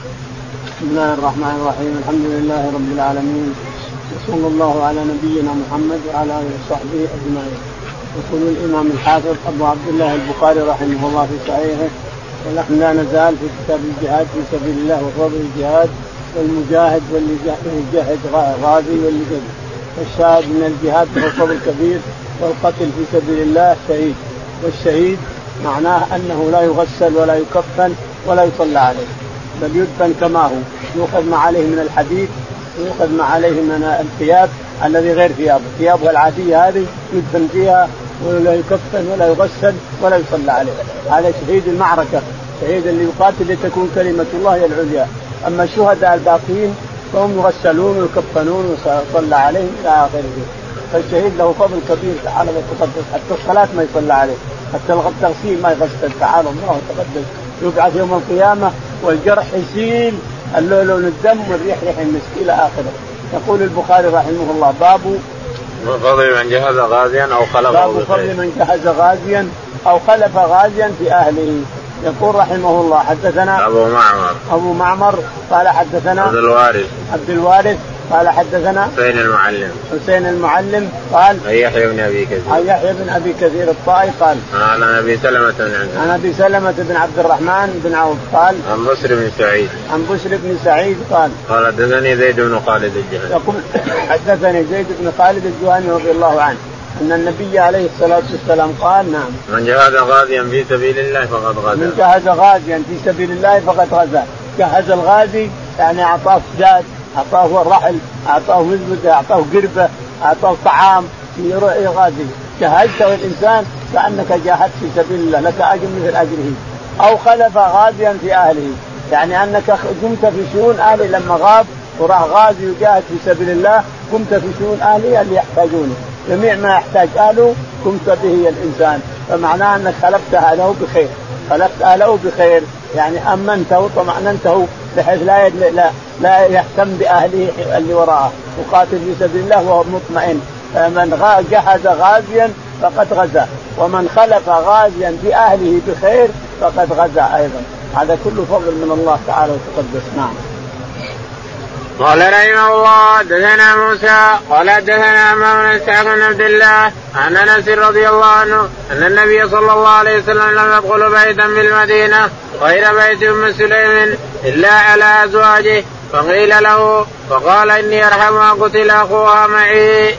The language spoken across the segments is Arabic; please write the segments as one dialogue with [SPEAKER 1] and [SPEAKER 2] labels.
[SPEAKER 1] بسم الله الرحمن الرحيم. الحمد لله رب العالمين. وصلى الله على نبينا محمد وعلى آله وصحبه أجمعين. يقول الإمام الحافظ أبو عبد الله البخاري رحمه الله في صحيحه ونحن لا نزال في كتاب الجهاد في سبيل الله وفضل الجهاد والمجاهد واللي يجاهد غازي واللي الشاهد من الجهاد هو فضل كبير والقتل في سبيل الله شهيد. والشهيد معناه أنه لا يغسل ولا يكفن ولا يصلى عليه. بل يدفن كما هو. يؤخذ ما عليه من الحديد ويؤخذ ما عليه من الثياب الذي غير ثيابه، ثيابه العاديه هذه يدفن فيها ولا يكفن ولا يغسل ولا يصلى عليه، هذا شهيد المعركة، شهيد اللي يقاتل لتكون كلمة الله هي العليا، أما الشهداء الباقين فهم يغسلون ويكفنون ويصلى عليهم إلى آخره. فالشهيد له فضل كبير تعالى وتقدس حتى الصلاة ما يصلى عليه، حتى التغسيل ما يغسل تعالى الله وتقدس. يبعث يوم القيامة والجرح يسيل لون الدم والريح ريح المسك إلى آخره. يقول البخاري رحمه الله باب
[SPEAKER 2] فضل من جهز غازيا أو خلفه
[SPEAKER 1] باب فضل من جهز غازيا أو خلف غازيا في أهله. يقول رحمه الله حدثنا
[SPEAKER 2] أبو معمر.
[SPEAKER 1] أبو معمر قال حدثنا
[SPEAKER 2] عبد الوارث.
[SPEAKER 1] عبد الوارث قال حدثنا
[SPEAKER 2] حسين المعلم.
[SPEAKER 1] حسين المعلم قال
[SPEAKER 2] عن يحيى بن أبي كثير.
[SPEAKER 1] عن يحيى بن أبي كثير الطائي قال
[SPEAKER 2] عن أبي سلمة بن عبد
[SPEAKER 1] عن أبي سلمة بن عبد الرحمن بن عوف قال
[SPEAKER 2] عن بشر بن سعيد.
[SPEAKER 1] عن بشر بن سعيد قال
[SPEAKER 2] قال حدثني زيد بن خالد الجهني.
[SPEAKER 1] يقول حدثني زيد بن خالد الجهني رضي الله عنه. أن النبي عليه الصلاة والسلام قال نعم.
[SPEAKER 2] من جهز غازيا في سبيل الله فقد غزا.
[SPEAKER 1] من جهز غازيا في سبيل الله فقد غزا. جهز الغازي يعني أعطاه زاد أعطاه الرحل أعطاه مزبدة أعطاه قربة أعطاه طعام غازي جهزته الإنسان كأنك جاهدت في سبيل الله لك أجر مثل أجره. أو خلف غازيا في أهله. يعني أنك قمت في شؤون أهله لما غاب وراح غازي وجاهد في سبيل الله قمت في شؤون أهله اللي يحتاجونه. جميع ما يحتاج أهله قمت به الإنسان. فمعناه أنك خلفت أهله بخير. خلفت أهله بخير. يعني أمنته وطماننته بحيث لا لا لا يهتم بأهله اللي وراءه. يقاتل في سبيل الله وهو مطمئن. فمن جهز غازيا فقد غزا. ومن خلف غازيا في اهله بخير فقد غزا أيضا. هذا كله فضل من الله تعالى وتقدس. نعم.
[SPEAKER 2] قال رحمه الله حدثنا موسى قال حدثنا امام إسحاق بن عبد الله عن أنس رضي الله عنه أن النبي صلى الله عليه وسلم لم يدخل بيتا بالمدينة غير بيت أم سليم إلا على أزواجه. فقيل له فقال إني ارحمها قتل أخوها معي.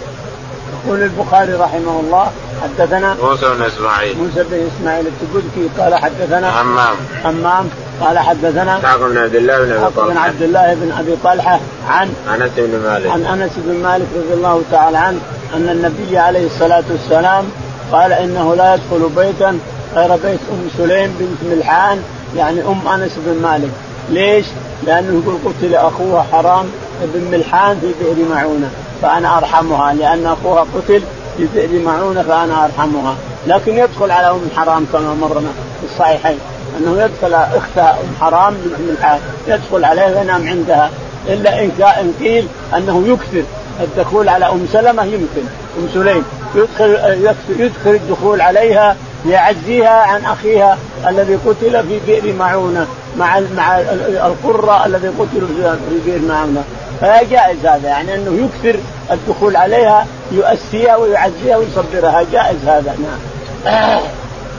[SPEAKER 1] يقول البخاري رحمه الله حدثنا
[SPEAKER 2] موسى بن إسماعيل.
[SPEAKER 1] موسى بن إسماعيل التبوذكي قال حدثنا
[SPEAKER 2] حمام.
[SPEAKER 1] حمام قال حدثنا
[SPEAKER 2] إسحاق بن عبد الله بن أبي طلحه
[SPEAKER 1] بن عبد الله بن أبي طلحة عن
[SPEAKER 2] أنس بن مالك.
[SPEAKER 1] عن أنس بن مالك رضي الله تعالى عنه أن النبي عليه الصلاة والسلام قال إنه لا يدخل بيتا غير بيت أم سليم بنت ملحان يعني أم أنس بن مالك. ليش؟ لأنه يقول قتل اخوها حرام بن ملحان في بئر معونة فأنا أرحمها لأن أخوها قتل في بئر معونة فأنا أرحمها. لكن يدخل على أم حرام كما مرنا في الصحيحين أنه يدخل أختها أم حرام من الحال يدخل عليها وينام عندها. إلا إن قيل أنه يكثر الدخول على أم سلمة يمكن. أم سليم يدخل يدخل الدخول عليها ليعزيها عن أخيها الذي قتل في بئر معونة مع مع القرة الذي قتلوا في بئر معونة. فجائز هذا يعني أنه يكثر الدخول عليها يؤسيها ويعزيها ويصبرها. جائز هذا نعم.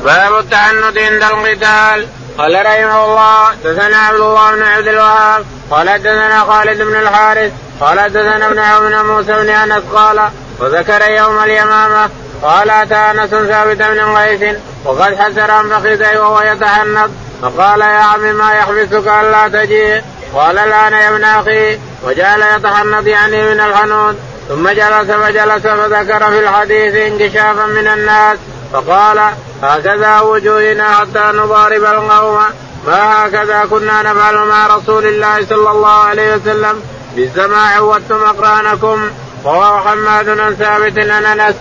[SPEAKER 2] باب التعنت عند القتال. قال رحمه الله دثنا عبد الله بن عبد الوهاب قال دثنا خالد بن الحارث قال دثنا ابن عون موسى بن أنس قال وذكر يوم اليمامة قال اتى انس ثابت بن قيس وقد حسر عن فخذيه وهو يتحنط فقال يا عم ما يحبسك ألا تجيء. قال الان يا ابن أخي. وجعل يتحنط يعني من الحنوط ثم جلس فجلس فذكر في الحديث انكشافا من الناس. فقال هكذا وجوهنا حتى نضارب القوم. ما هكذا كنا نفعل مع رسول الله صلى الله عليه وسلم بالسماع عودتم أقرانكم. رواه حماد بن ثابت عن أنس.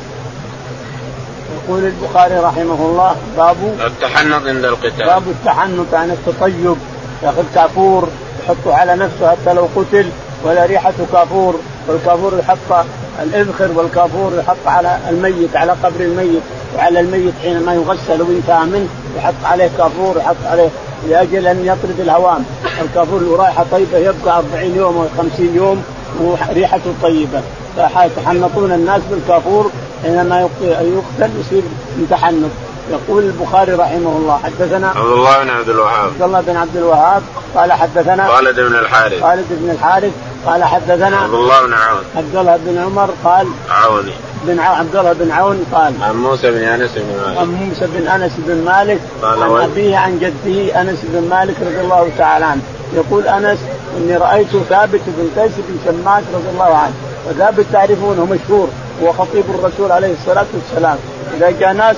[SPEAKER 1] يقول البخاري رحمه الله باب
[SPEAKER 2] التحنط عند القتال.
[SPEAKER 1] باب التحنط عن التطيب. ياخذ كافور يحطه على نفسه حتى لو قتل ولا ريحة كافور. والكافور يحط الاذخر والكافور يحط على الميت على قبر الميت وعلى الميت حينما يغسل وينتهى منه يحط عليه كافور يحط عليه لأجل أن يطرد الهوام. الكافور رايحه طيبة يبقى 40 يوم أو 50 يوم وريحته طيبة. فيتحنطون الناس بالكافور حينما يقتل يصير متحنط يقول البخاري رحمه الله حدثنا
[SPEAKER 2] عبد الله بن عبد الوهاب.
[SPEAKER 1] عبد الله بن عبد الوهاب قال حدثنا
[SPEAKER 2] خالد بن الحارث.
[SPEAKER 1] خالد بن الحارث قال حدثنا
[SPEAKER 2] عبد الله بن عون.
[SPEAKER 1] عبد الله بن عمر قال
[SPEAKER 2] عوني.
[SPEAKER 1] بن عبد الله بن عون قال
[SPEAKER 2] عن موسى بن أنس بن مالك.
[SPEAKER 1] عن موسى بن أنس بن مالك
[SPEAKER 2] قال
[SPEAKER 1] عن أبيه عن جده أنس بن مالك رضي الله تعالى عنه. يقول أنس إني رأيت ثابت بن قيس بن شماس رضي الله عنه. وثابت تعرفونه مشهور. هو خطيب الرسول عليه الصلاة والسلام. إذا جاء ناس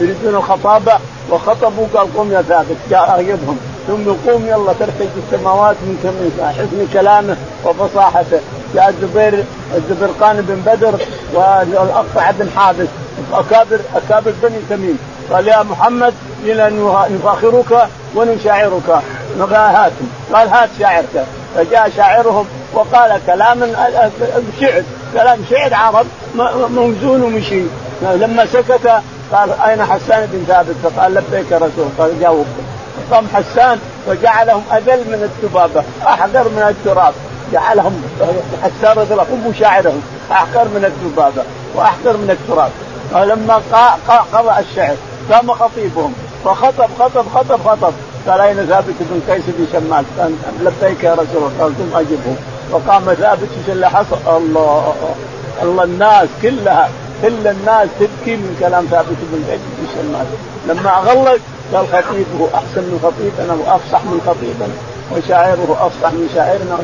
[SPEAKER 1] يريدون الخطابة وخطبوا قال قم يا ثابت جاء اغيبهم ثم يقوم يلا ترتج السماوات من حسن كلامه وفصاحته. جاء الزبير الزبرقان بن بدر والاقطع بن حابس أكابر أكابر بني تميم. قال يا محمد إلى نفاخرك ونشاعرك. هات قال هات شاعرك. فجاء شاعرهم وقال كلاما شعر كلام شعر عرب موزون ومشي. لما سكت قال أين حسان بن ثابت؟ فقال لبيك يا رسول قال جاوب قام حسان وجعلهم اذل من الذبابه احقر من التراب. جعلهم حسان رضي الله هم شاعرهم احقر من الذبابه واحقر من التراب. فلما قرأ الشعر قام خطيبهم. فخطب خطب خطب خطب. قال أين ثابت بن قيس بن شماس قال لبيك يا رسول الله قال ثم اجبه وقام ثابت اللي حصل الله. الله الناس كلها كل الناس تبكي من كلام ثابت بن قيس بن شماس لما غلق قال خطيبه أحسن من خطيبنا وأفصح من خطيبنا وشاعره أفصح من شاعرنا.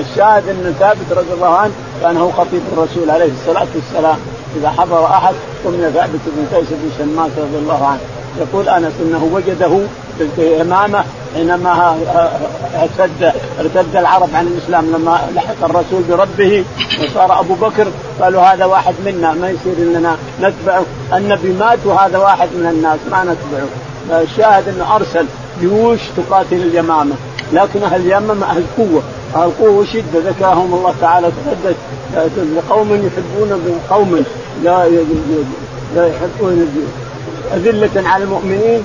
[SPEAKER 1] الشاهد أن ثابت رضي الله عنه كان هو خطيب الرسول عليه الصلاة والسلام. إذا حضر أحد قمنا ثابت بن قيس بن شماس رضي الله عنه. يقول أنس إنه وجده إمامه حينما ارتد ارتد العرب عن الإسلام لما لحق الرسول بربه. وصار أبو بكر قالوا هذا واحد منا ما يصير إننا نتبعه النبي مات وهذا واحد من الناس ما نتبعه. الشاهد إنه أرسل جيوش تقاتل اليمامة. لكن أهل اليمامة أهل قوة. أهل قوة وشدة. ذكرهم الله تعالى تقدس لقوم يحبون قوم لا يحبون أذلة على المؤمنين.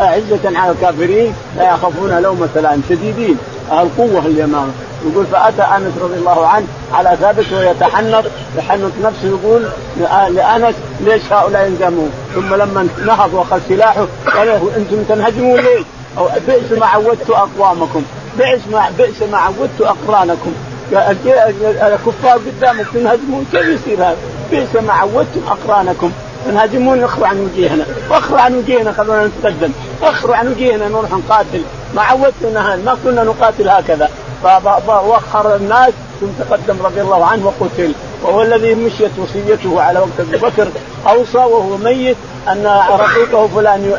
[SPEAKER 1] أعزة على الكافرين لا يخافون لومة لائم شديدين. أهل قوة اليمامة. يقول فأتى أنس رضي الله عنه على ثابت ويتحنط يحنط نفسه يقول لأنس ليش هؤلاء ينزمون ثم لما نهض وأخذ سلاحه قال أنتم تنهزمون ليه؟ أو بئس ما عودت أقوامكم بئس ما بئس ما عودت أقرانكم. الكفار قدامك تنهزمون كيف يصير هذا؟ بئس ما عودتم أقرانكم. تنهاجمون اخروا عن وجيهنا. واخروا عن وجيهنا خلونا نتقدم اخروا عن وجيهنا نروح نقاتل. ما عودتنا ما كنا نقاتل هكذا. فوخر الناس ثم تقدم رضي الله عنه وقتل. وهو الذي مشيت وصيته على وقت أبي بكر. أوصى وهو ميت أن رقيقه فلان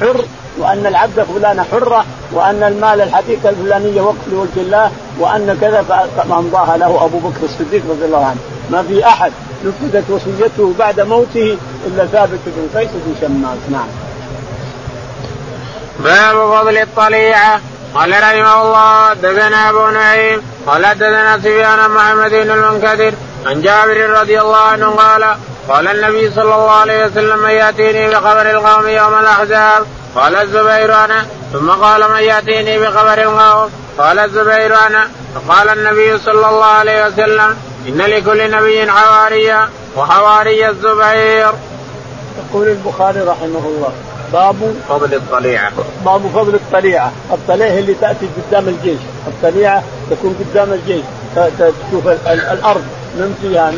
[SPEAKER 1] حر وأن العبد فلان حرة وأن المال الحقيقة الفلانية وقف لوجه الله وأن كذا فامضاها له أبو بكر الصديق رضي الله عنه. ما في أحد. نفذت وصيته بعد موته إلا ثابت بن قيس بن شماس. نعم.
[SPEAKER 2] باب فضل الطليعة. قال رحمه الله دثنا أبو نعيم قال دثنا سفيان محمد بن المنكدر عن جابر رضي الله عنه قال قال النبي صلى الله عليه وسلم من يأتيني بخبر القوم يوم الأحزاب؟ قال الزبير أنا. ثم قال من يأتيني بخبر القوم؟ قال الزبير أنا. فقال النبي صلى الله عليه وسلم ان لكل نبي حواريا وحواري الزبير.
[SPEAKER 1] يقول البخاري رحمه الله باب
[SPEAKER 2] فضل الطليعة.
[SPEAKER 1] باب فضل الطليعة، الطليعة اللي تأتي قدام الجيش، الطليعة تكون قدام الجيش. تشوف الأرض. نمشي يعني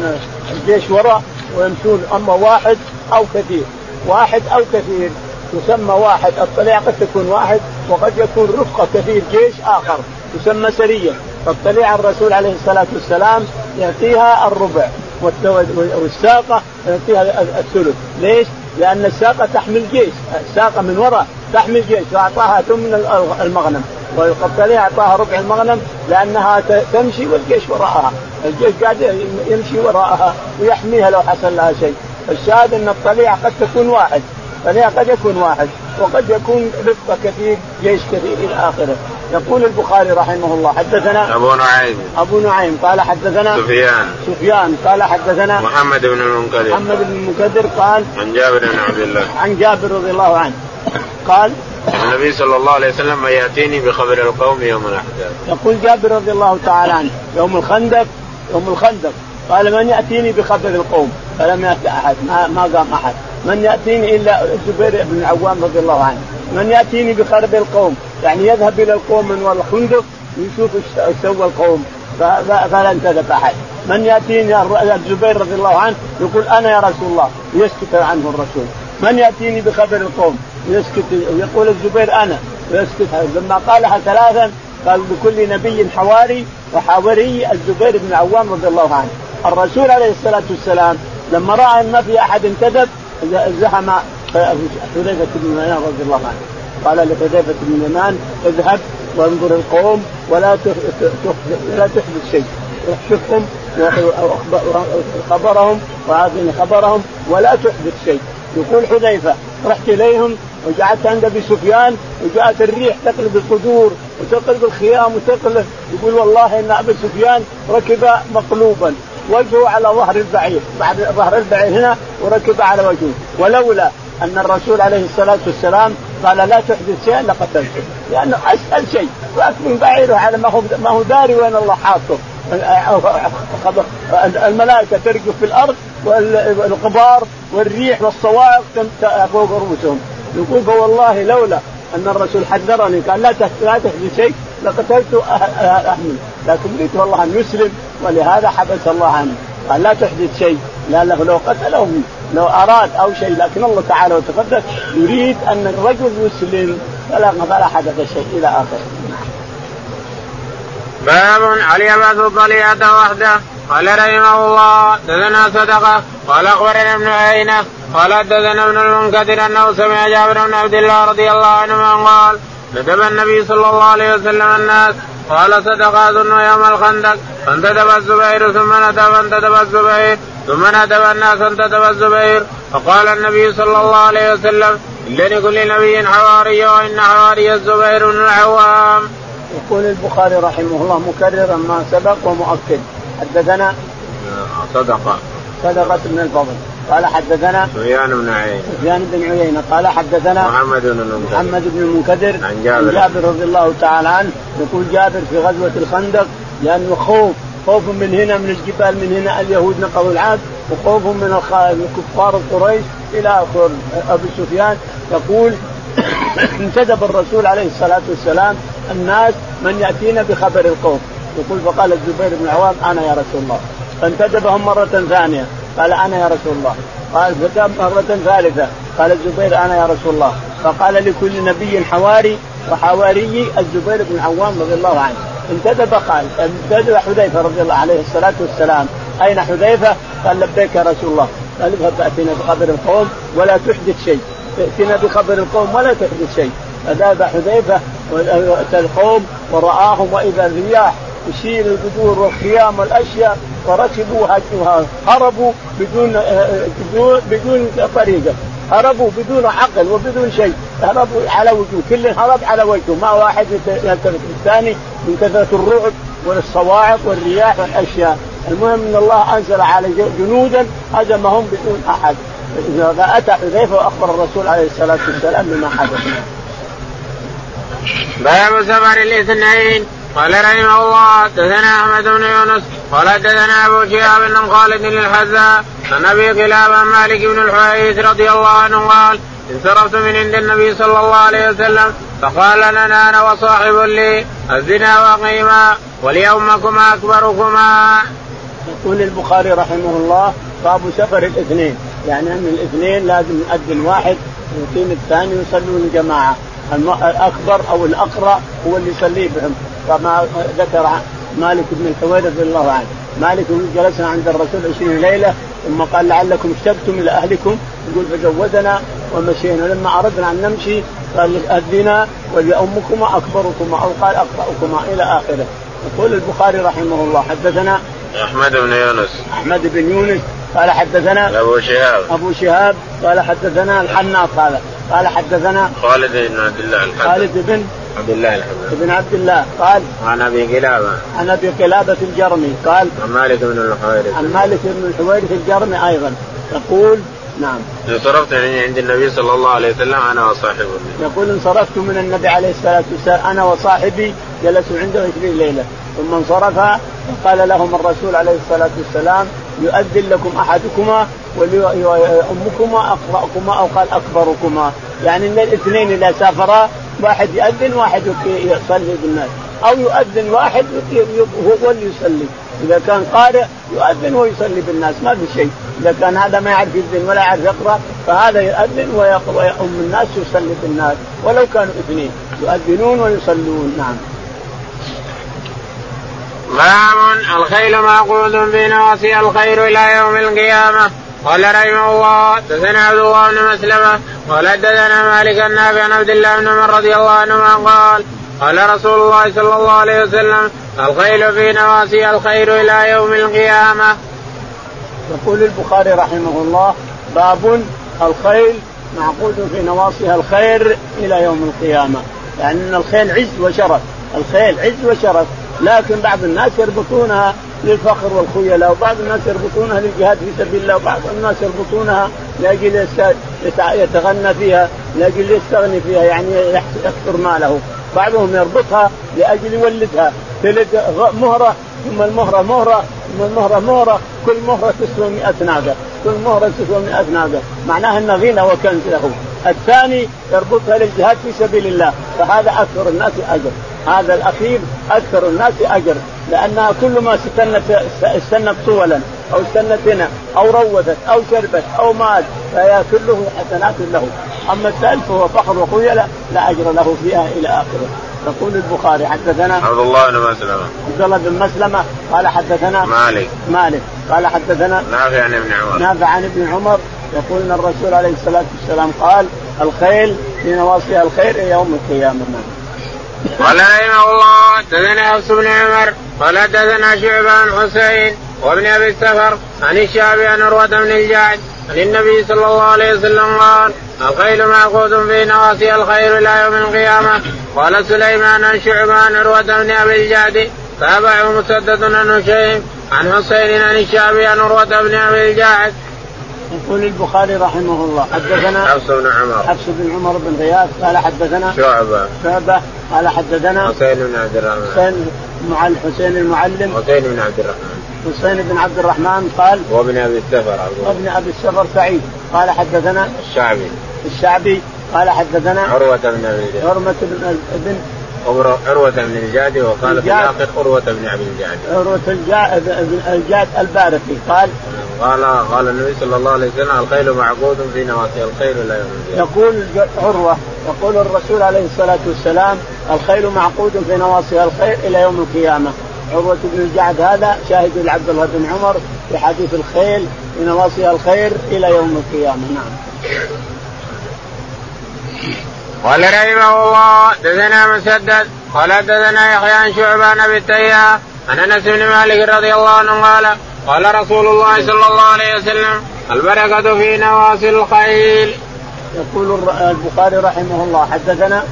[SPEAKER 1] الجيش وراء ويمشون. أما واحد أو كثير، واحد أو كثير. تسمى واحد. الطليعة قد تكون واحد وقد يكون رفقة كثير جيش آخر. تسمى سرية. فالطليعة الرسول عليه الصلاة والسلام يعطيها الربع والساقة يعطيها الثلث، ليش؟ لأن الساقة تحمل جيش، الساقة من وراء تحمل جيش فاعطاها ثمن المغنم، والطليعه أعطاها ربع المغنم لأنها تمشي والجيش وراءها، الجيش قاعد يمشي وراءها ويحميها لو حصل لها شيء، الشاهد أن الطليعة قد تكون واحد، الطليعة قد يكون واحد. وقد يكون رفقه كثير جيش كثير إلى آخره. يقول البخاري رحمه الله حدثنا
[SPEAKER 2] أبو نعيم.
[SPEAKER 1] أبو نعيم قال حدثنا
[SPEAKER 2] سفيان.
[SPEAKER 1] سفيان قال حدثنا
[SPEAKER 2] محمد بن المنكدر.
[SPEAKER 1] محمد بن المنكدر قال
[SPEAKER 2] عن جابر بن عبد الله.
[SPEAKER 1] عن جابر رضي الله عنه. قال
[SPEAKER 2] النبي صلى الله عليه وسلم من يأتيني بخبر القوم يوم الأحزاب.
[SPEAKER 1] يقول جابر رضي الله تعالى عنه يوم الخندق يوم الخندق. قال من يأتيني بخبر القوم؟ فلم يأتي أحد ما, ما قام أحد. من يأتيني إلا الزبير بن العوام رضي الله عنه. من يأتيني بخبر القوم يعني يذهب إلى القوم من ورا الخندق يشوف إيش سوى القوم فلا انتدب أحد. من يأتيني الزبير رضي الله عنه يقول أنا يا رسول الله يسكت عنه الرسول. من يأتيني بخبر القوم يسكت يقول الزبير أنا. يسكت لما قالها ثلاثا قال لكل نبي حواري وحاوري الزبير بن العوام رضي الله عنه. الرسول عليه الصلاة والسلام لما رأى أن ما في أحد انتدب زحم حذيفة بن اليمان رضي الله عنه. قال لحذيفة بن اليمان اذهب وانظر القوم ولا ولا تحدث شيء. شوفهم خبرهم وأعطني خبرهم ولا تحدث شيء. يقول حذيفة رحت إليهم وجعلت عند أبي سفيان وجاءت الريح تقلب القدور وتقلب الخيام وتقلب يقول والله إن ابي سفيان ركب مقلوبا. وجهه على ظهر البعير بعد ظهر البعير هنا وركب على وجهه. ولولا أن الرسول عليه الصلاة والسلام قال لا تحدث شيئا لقتلته لأنه اسهل شيء. راكب بعيره على ما هو ما هو داري وين الله حاطه. الملائكة ترقف في الأرض والغبار والريح والصواعق فوق رؤوسهم. يقول فوالله لولا أن الرسول حذرني قال لا لا تحدث شيء. لقتلت احمد لكن ريت والله ان يسلم ولهذا حبس الله عنه. قال لا تحدث شيء. لا لو قتلهم لو أراد أو شيء. لكن الله تعالى وتقدس يريد أن الرجل يسلم فلا فلا حدث شيء إلى آخره.
[SPEAKER 2] باب هل يبعث الضليعة وحده. قال رحمه الله دثنا صدقة. قال أخبرنا ابن عينه قال دثنا ابن المنكدر أنه سمع جابر بن عبد الله رضي الله عنهما قال ندب النبي صلى الله عليه وسلم الناس قال صدق اظن يوم الخندق. فانتدب الزبير ثم ندب فانتدب الزبير ثم ندب الناس فانتدب الزبير. فقال النبي صلى الله عليه وسلم إن لكل نبي حواري وإن حواري الزبير بن العوام.
[SPEAKER 1] يقول البخاري رحمه الله مكررا ما سبق ومؤكد. حدثنا
[SPEAKER 2] صدقة.
[SPEAKER 1] صدقة من الفضل. قال حدثنا
[SPEAKER 2] سفيان بن عيينة.
[SPEAKER 1] سفيان بن عيينة قال حدثنا
[SPEAKER 2] محمد بن المنكدر
[SPEAKER 1] محمد بن المنكدر
[SPEAKER 2] عن جابر.
[SPEAKER 1] عن جابر رضي الله تعالى عنه يقول جابر في غزوة الخندق لأنه خوف خوف من هنا من الجبال من هنا اليهود نقضوا العهد وخوف من كفار قريش إلى آخر ابي سفيان. يقول انتدب الرسول عليه الصلاة والسلام الناس من يأتينا بخبر القوم. يقول فقال الزبير بن العوام أنا يا رسول الله. فانتدبهم مرة ثانية. قال أنا يا رسول الله. قال فتاب مرة ثالثة. قال الزبير أنا يا رسول الله. فقال لكل نبي حواري وحواري الزبير بن عوام رضي الله عنه. انتدب قال انتدب حذيفة رضي الله عليه الصلاة والسلام. أين حذيفة؟ قال لبيك يا رسول الله. قال اذهب فأتنا بخبر القوم ولا تحدث شيء. ائتنا بخبر القوم ولا تحدث شيء. فذهب حذيفة وأتى القوم ورآهم وإذا الرياح تشيل القدور والخيام والأشياء وركبوا هربوا بدون بدون بدون طريقة. هربوا بدون عقل وبدون شيء. هربوا على وجوه. كل هرب على وجهه ما واحد يلتفت الثاني. من كثره الرعب والصواعق والرياح والأشياء. المهم إن الله أنزل على جنودا هزمهم بدون أحد. فاتى حذيفه واخبر الرسول عليه الصلاة والسلام بما حدث.
[SPEAKER 2] باب سفر الاثنين قال رحمه الله دثنا أحمد بن يونس قال دثنا أبو شهاب بن خالد للحذاء عن أبي كلاب عن مالك بن الحويث رضي الله عنه قال انصرفت من عند النبي صلى الله عليه وسلم فقال لنا أنا وصاحب لي الزنا وقيما وليومكما أكبركما.
[SPEAKER 1] يقول البخاري رحمه الله باب سفر الاثنين. يعني أن الاثنين لازم يؤذن واحد ويقيم الثاني ويصلون الجماعة. الأكبر أو الأقرأ هو اللي يصلي بهم. كما ذكر مالك بن الحويرث رضي الله عنه. مالك جلسنا عند الرسول 20 ليلة ثم قال لعلكم اشتقتم إلى أهلكم. يقول فجوزنا ومشينا. لما أردنا أن نمشي قال اذنا وليؤمكما اكبركما أو قال اقراكما إلى آخره. يقول البخاري رحمه الله حدثنا
[SPEAKER 2] أحمد بن يونس.
[SPEAKER 1] أحمد بن يونس قال حدثنا
[SPEAKER 2] أبو شهاب.
[SPEAKER 1] أبو شهاب قال حدثنا الحناط قال قال حدثنا
[SPEAKER 2] خالد بن عبد الله الحناط
[SPEAKER 1] خالد بن
[SPEAKER 2] عبد الله الحناط
[SPEAKER 1] بن عبد الله قال
[SPEAKER 2] عن أبي قلابه
[SPEAKER 1] عن أبي قلابه الجرمي قال
[SPEAKER 2] عن مالك بن الحويرث.
[SPEAKER 1] عن مالك بن الحويرث الجرمي أيضا. يقول نعم.
[SPEAKER 2] انصرفت من عند النبي صلى الله عليه وسلم أنا وصاحبي
[SPEAKER 1] يقول انصرفت من النبي عليه الصلاة والسلام أنا وصاحبي جلسوا عنده 20 ليلة. ثم انصرف قال لهم الرسول عليه الصلاة والسلام يؤذن لكم أحدكما وامكما أقرأكما أو قال أكبركما. يعني الاثنين إذا سافرا واحد يؤذن واحد يصلي بالناس. أو يؤذن واحد هو اللي يصلي. إذا كان قارئ يؤذن ويصلي بالناس ما في شيء. إذا كان هذا ما يعرف يؤذن ولا يعرف يقرأ فهذا يؤذن ويؤم الناس ويصلي بالناس. ولو كانوا اثنين يؤذنون ويصلون. نعم.
[SPEAKER 2] باب الخيل معقود بنواصي الخير إلى يوم القيامة. قال رحمه الله حدثنا عبد الله بن مسلمة قال حدثنا مالك النافع عن عبد الله بن عمر رضي الله عنهما قال قال رسول الله صلى الله عليه وسلم الخيل في نواسي الخير إلى يوم القيامة.
[SPEAKER 1] يقول البخاري رحمه الله باب الخيل معقود في نواصيها الخير إلى يوم القيامة، يعني ان الخيل عز وشرف، الخيل عز وشرف، لكن بعض الناس يربطونها للفخر والخيلاء وبعض الناس يربطونها للجهاد في سبيل الله وبعض الناس يربطونها لأجل يتغنى فيها لأجل يستغني فيها يعني يكثر ماله. بعضهم يربطها لأجل يولدها. تلد مهرة ثم المهرة مهرة ثم المهرة مهرة كل مهرة تسوى 100 ناقة. كل مهرة تسوى 100 ناقة. معناها ان غنى وكنز له. الثاني يربطها للجهاد في سبيل الله. فهذا أكثر الناس أجر. هذا الأخير أكثر الناس أجر لأنها كل ما استنت استنت طولا أو استنت هنا أو روثت أو شربت أو مات فهي كله حسنات له. أما الثالث فهو فخر وخيلاء لا أجر له فيها إلى آخره. يقول البخاري حدثنا
[SPEAKER 2] عبد الله بن مسلمة.
[SPEAKER 1] عبد الله بن مسلمة قال حدثنا
[SPEAKER 2] مالك.
[SPEAKER 1] مالك. قال حدثنا
[SPEAKER 2] نافع عن ابن عمر.
[SPEAKER 1] نافع عن ابن عمر. يقول إن الرسول عليه الصلاة والسلام قال الخيل في نواصيها الخير يوم القيامة.
[SPEAKER 2] قال رحمه الله حدثنا حفص بن عمر قال حدثنا شعبان حسين وابن أبي السفر عن الشعبي عن عروة بن الجعد عن النبي صلى الله عليه وسلم قال الخيل معقود في نواصي الخير إلى يوم القيامة. قال سليمان عن شعبان عروة بن أبي الجعد تابعه مسدد عن هشيم عن حسين عن الشعبي عن عروة بن أبي الجعد
[SPEAKER 1] يقول البخاري رحمه الله حدثنا
[SPEAKER 2] حفص بن عمر.
[SPEAKER 1] حفص بن عمر بن غياث قال حدثنا
[SPEAKER 2] شعبة.
[SPEAKER 1] شعبة قال حدثنا
[SPEAKER 2] حسين بن عبد الرحمن.
[SPEAKER 1] حسين حسين المعلم.
[SPEAKER 2] حسين بن عبد الرحمن.
[SPEAKER 1] حسين بن عبد الرحمن قال
[SPEAKER 2] وابن أبي السفر
[SPEAKER 1] وابن أبي السفر سعيد. قال حدثنا
[SPEAKER 2] الشعبي.
[SPEAKER 1] الشعبي. قال حدثنا
[SPEAKER 2] عروة بن أبي
[SPEAKER 1] عروة بن
[SPEAKER 2] عروة بن الجاد وقال في الآخر عروة بن أبي الجاد
[SPEAKER 1] عروة الجاد الباركي قال
[SPEAKER 2] قال قال النبي صلى الله عليه وسلم الخيل معقود في نواصي الخير لا يوم
[SPEAKER 1] يقول عروة يقول الرسول عليه الصلاة والسلام الخيل معقود في نواصي الخير إلى يوم القيامة. عروة بن الجعد هذا شاهد لعبد الله بن عمر في حديث الخيل في نواصي الخير إلى يوم القيامة. نعم.
[SPEAKER 2] قال رحمه الله دثنا مسدد قال دثنا يحيى عن شعبان بالتياه عن أنس بن مالك رضي الله عنه قال قال رسول الله صلى الله عليه وسلم البركة في نواصي الخيل.
[SPEAKER 1] يقول البخاري رحمه الله حدثنا؟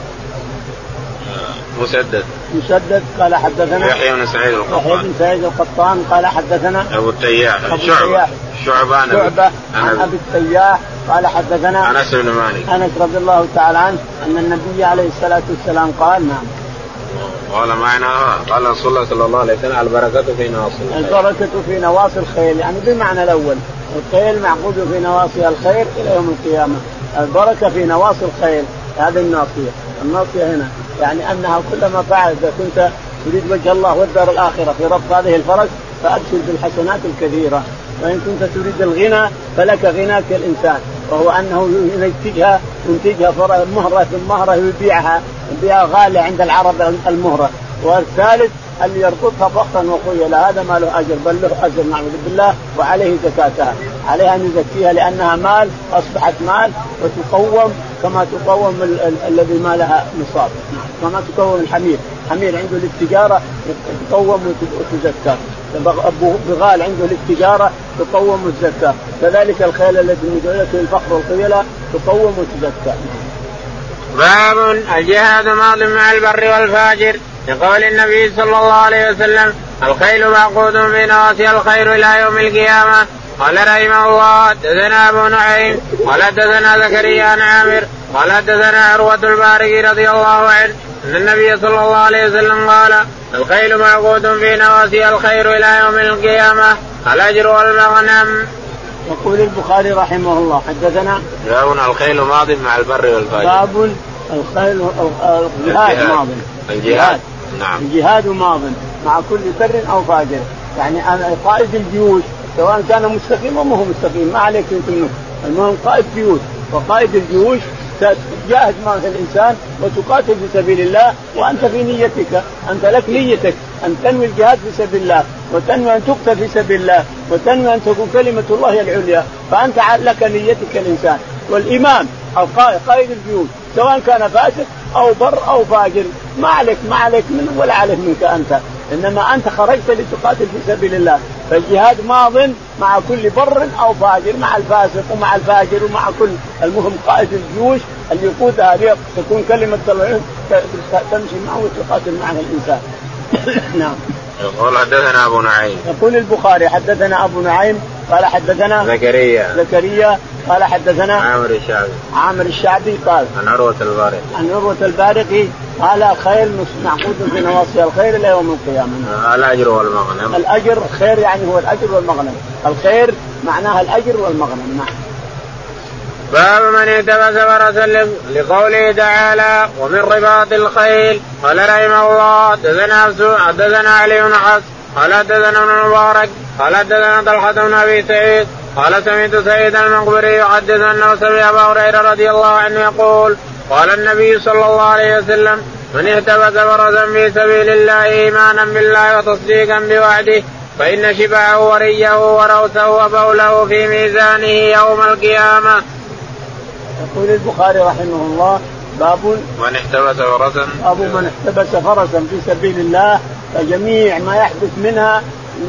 [SPEAKER 2] مسدد.
[SPEAKER 1] مسدد قال حدثنا؟
[SPEAKER 2] يحيى بن سعيد القطان.
[SPEAKER 1] يحيى بن سعيد القطان قال حدثنا؟
[SPEAKER 2] أبو التياح شعبة.
[SPEAKER 1] شعبة شعبة عن ابي التياح قال حدثنا
[SPEAKER 2] انس بن مالك.
[SPEAKER 1] أنس رضي الله تعالى عنه أن النبي عليه الصلاة والسلام قال نعم.
[SPEAKER 2] قال معنى قال رسول الله صلى الله عليه وسلم البركة في نواصي
[SPEAKER 1] الخيل البركة في نواصي الخيل يعني بالمعنى الأول الخيل معقود في نواصي الخير إلى يوم القيامة. البركة في نواصي الخيل هذه الناصية. الناصية هنا يعني أنها كلما فعلت إذا كنت تريد وجه الله والدار الآخرة في ربط هذه الفرس فأبشر بالحسنات الكثيرة. وإن كنت تريد الغنى فلك غناك الإنسان وهو أنه ينتجها ينتجها مهرة ثم مهرة يبيعها يبيعها غالية عند العرب المهرة. والثالث اللي يربطها فخرا وخيلا هذا ما له أجر بل له أجر نعوذ بالله وعليه زكاتها. عليها أن يزكيها لأنها مال أصبحت مال وتقوم كما تقوم الذي ما لها نصاب كما تقوم الحمير. حمير عنده للتجارة تقوم وتزكى بغال عنده للتجارة تقوم وتزكى كذلك الخيل التي من الفخر والخيلاء تقوم وتزكى
[SPEAKER 2] باب الجهاد ماض مع البر والفاجر. لقول النبي صلى الله عليه وسلم الخيل معقود في نواصي الخير إلى يوم القيامة. قال رحمه الله دثنا أبو نعيم قال دثنا زكريا عامر قال دثنا عروة البارقي رضي الله عنه ان النبي صلى الله عليه وسلم قال الخيل معقود في نواسي الخير إلى يوم القيامة الاجر والمغنم.
[SPEAKER 1] يقول البخاري رحمه الله حدثنا
[SPEAKER 2] باب الخيل ماض مع البر والفاجر.
[SPEAKER 1] باب الخيل الجهاد ماض.
[SPEAKER 2] الجهاد نعم.
[SPEAKER 1] الجهاد ماض مع كل بر أو فاجر يعني قائد الجيوش سواء كان مستقيم أو ما هو مستقيم ما عليك أنت المهم قائد جيوش وقائد الجيوش تجاهد مع الإنسان وتقاتل في سبيل الله وأنت في نيتك. أنت لك نيتك. أن تنوي الجهاد في سبيل الله وتنوي أن تقتل في سبيل الله وتنوي أن تكون كلمة الله العليا. فأنت لك نيتك الإنسان. والإمام القائد قائد الجيوش سواء كان فاسق أو بر أو فاجر ما عليك ما عليك منه ولا عليه منك أنت. إنما أنت خرجت لتقاتل في سبيل الله. فالجهاد ماض مع كل بر أو فاجر مع الفاسق ومع الفاجر ومع كل. المهم قائد الجيوش اللي يقودها تكون كلمة تمشي معه وتقاتل معه الإنسان.
[SPEAKER 2] نعم. يقول حدثنا أبو نعيم.
[SPEAKER 1] يقول البخاري حدثنا أبو نعيم قال حدثنا
[SPEAKER 2] زكريا.
[SPEAKER 1] زكريا قال حدثنا
[SPEAKER 2] عامر الشعبي.
[SPEAKER 1] عامر الشعبي قال
[SPEAKER 2] عن عروة البارقي
[SPEAKER 1] عن عروة البارقي قال خير معقود في نواصي الخير إلى يوم القيامة.
[SPEAKER 2] الأجر والمغنم.
[SPEAKER 1] الأجر خير يعني هو الأجر والمغنم. الخير معناها الأجر والمغنم نعم.
[SPEAKER 2] باب من اهتبس فرسا لقوله تعالى ومن رباط الخيل قال رحمه الله حدثنا حدثنا علي بن حفص قال حدثنا ابن المبارك قال حدثنا طلحة بن أبي سعيد قال سمعت سيد المقبري يحدث انه سمع أبا هريرة رضي الله عنه يقول قال النبي صلى الله عليه وسلم من اهتبس فرسا في سبيل الله إيمانا بالله وتصديقا بوعده فإن شبعه وريه وروثه وبوله في ميزانه يوم القيامة.
[SPEAKER 1] يقول البخاري رحمه الله باب
[SPEAKER 2] من احتبس فرسا.
[SPEAKER 1] باب من احتبس فرسا في سبيل الله فجميع ما يحدث منها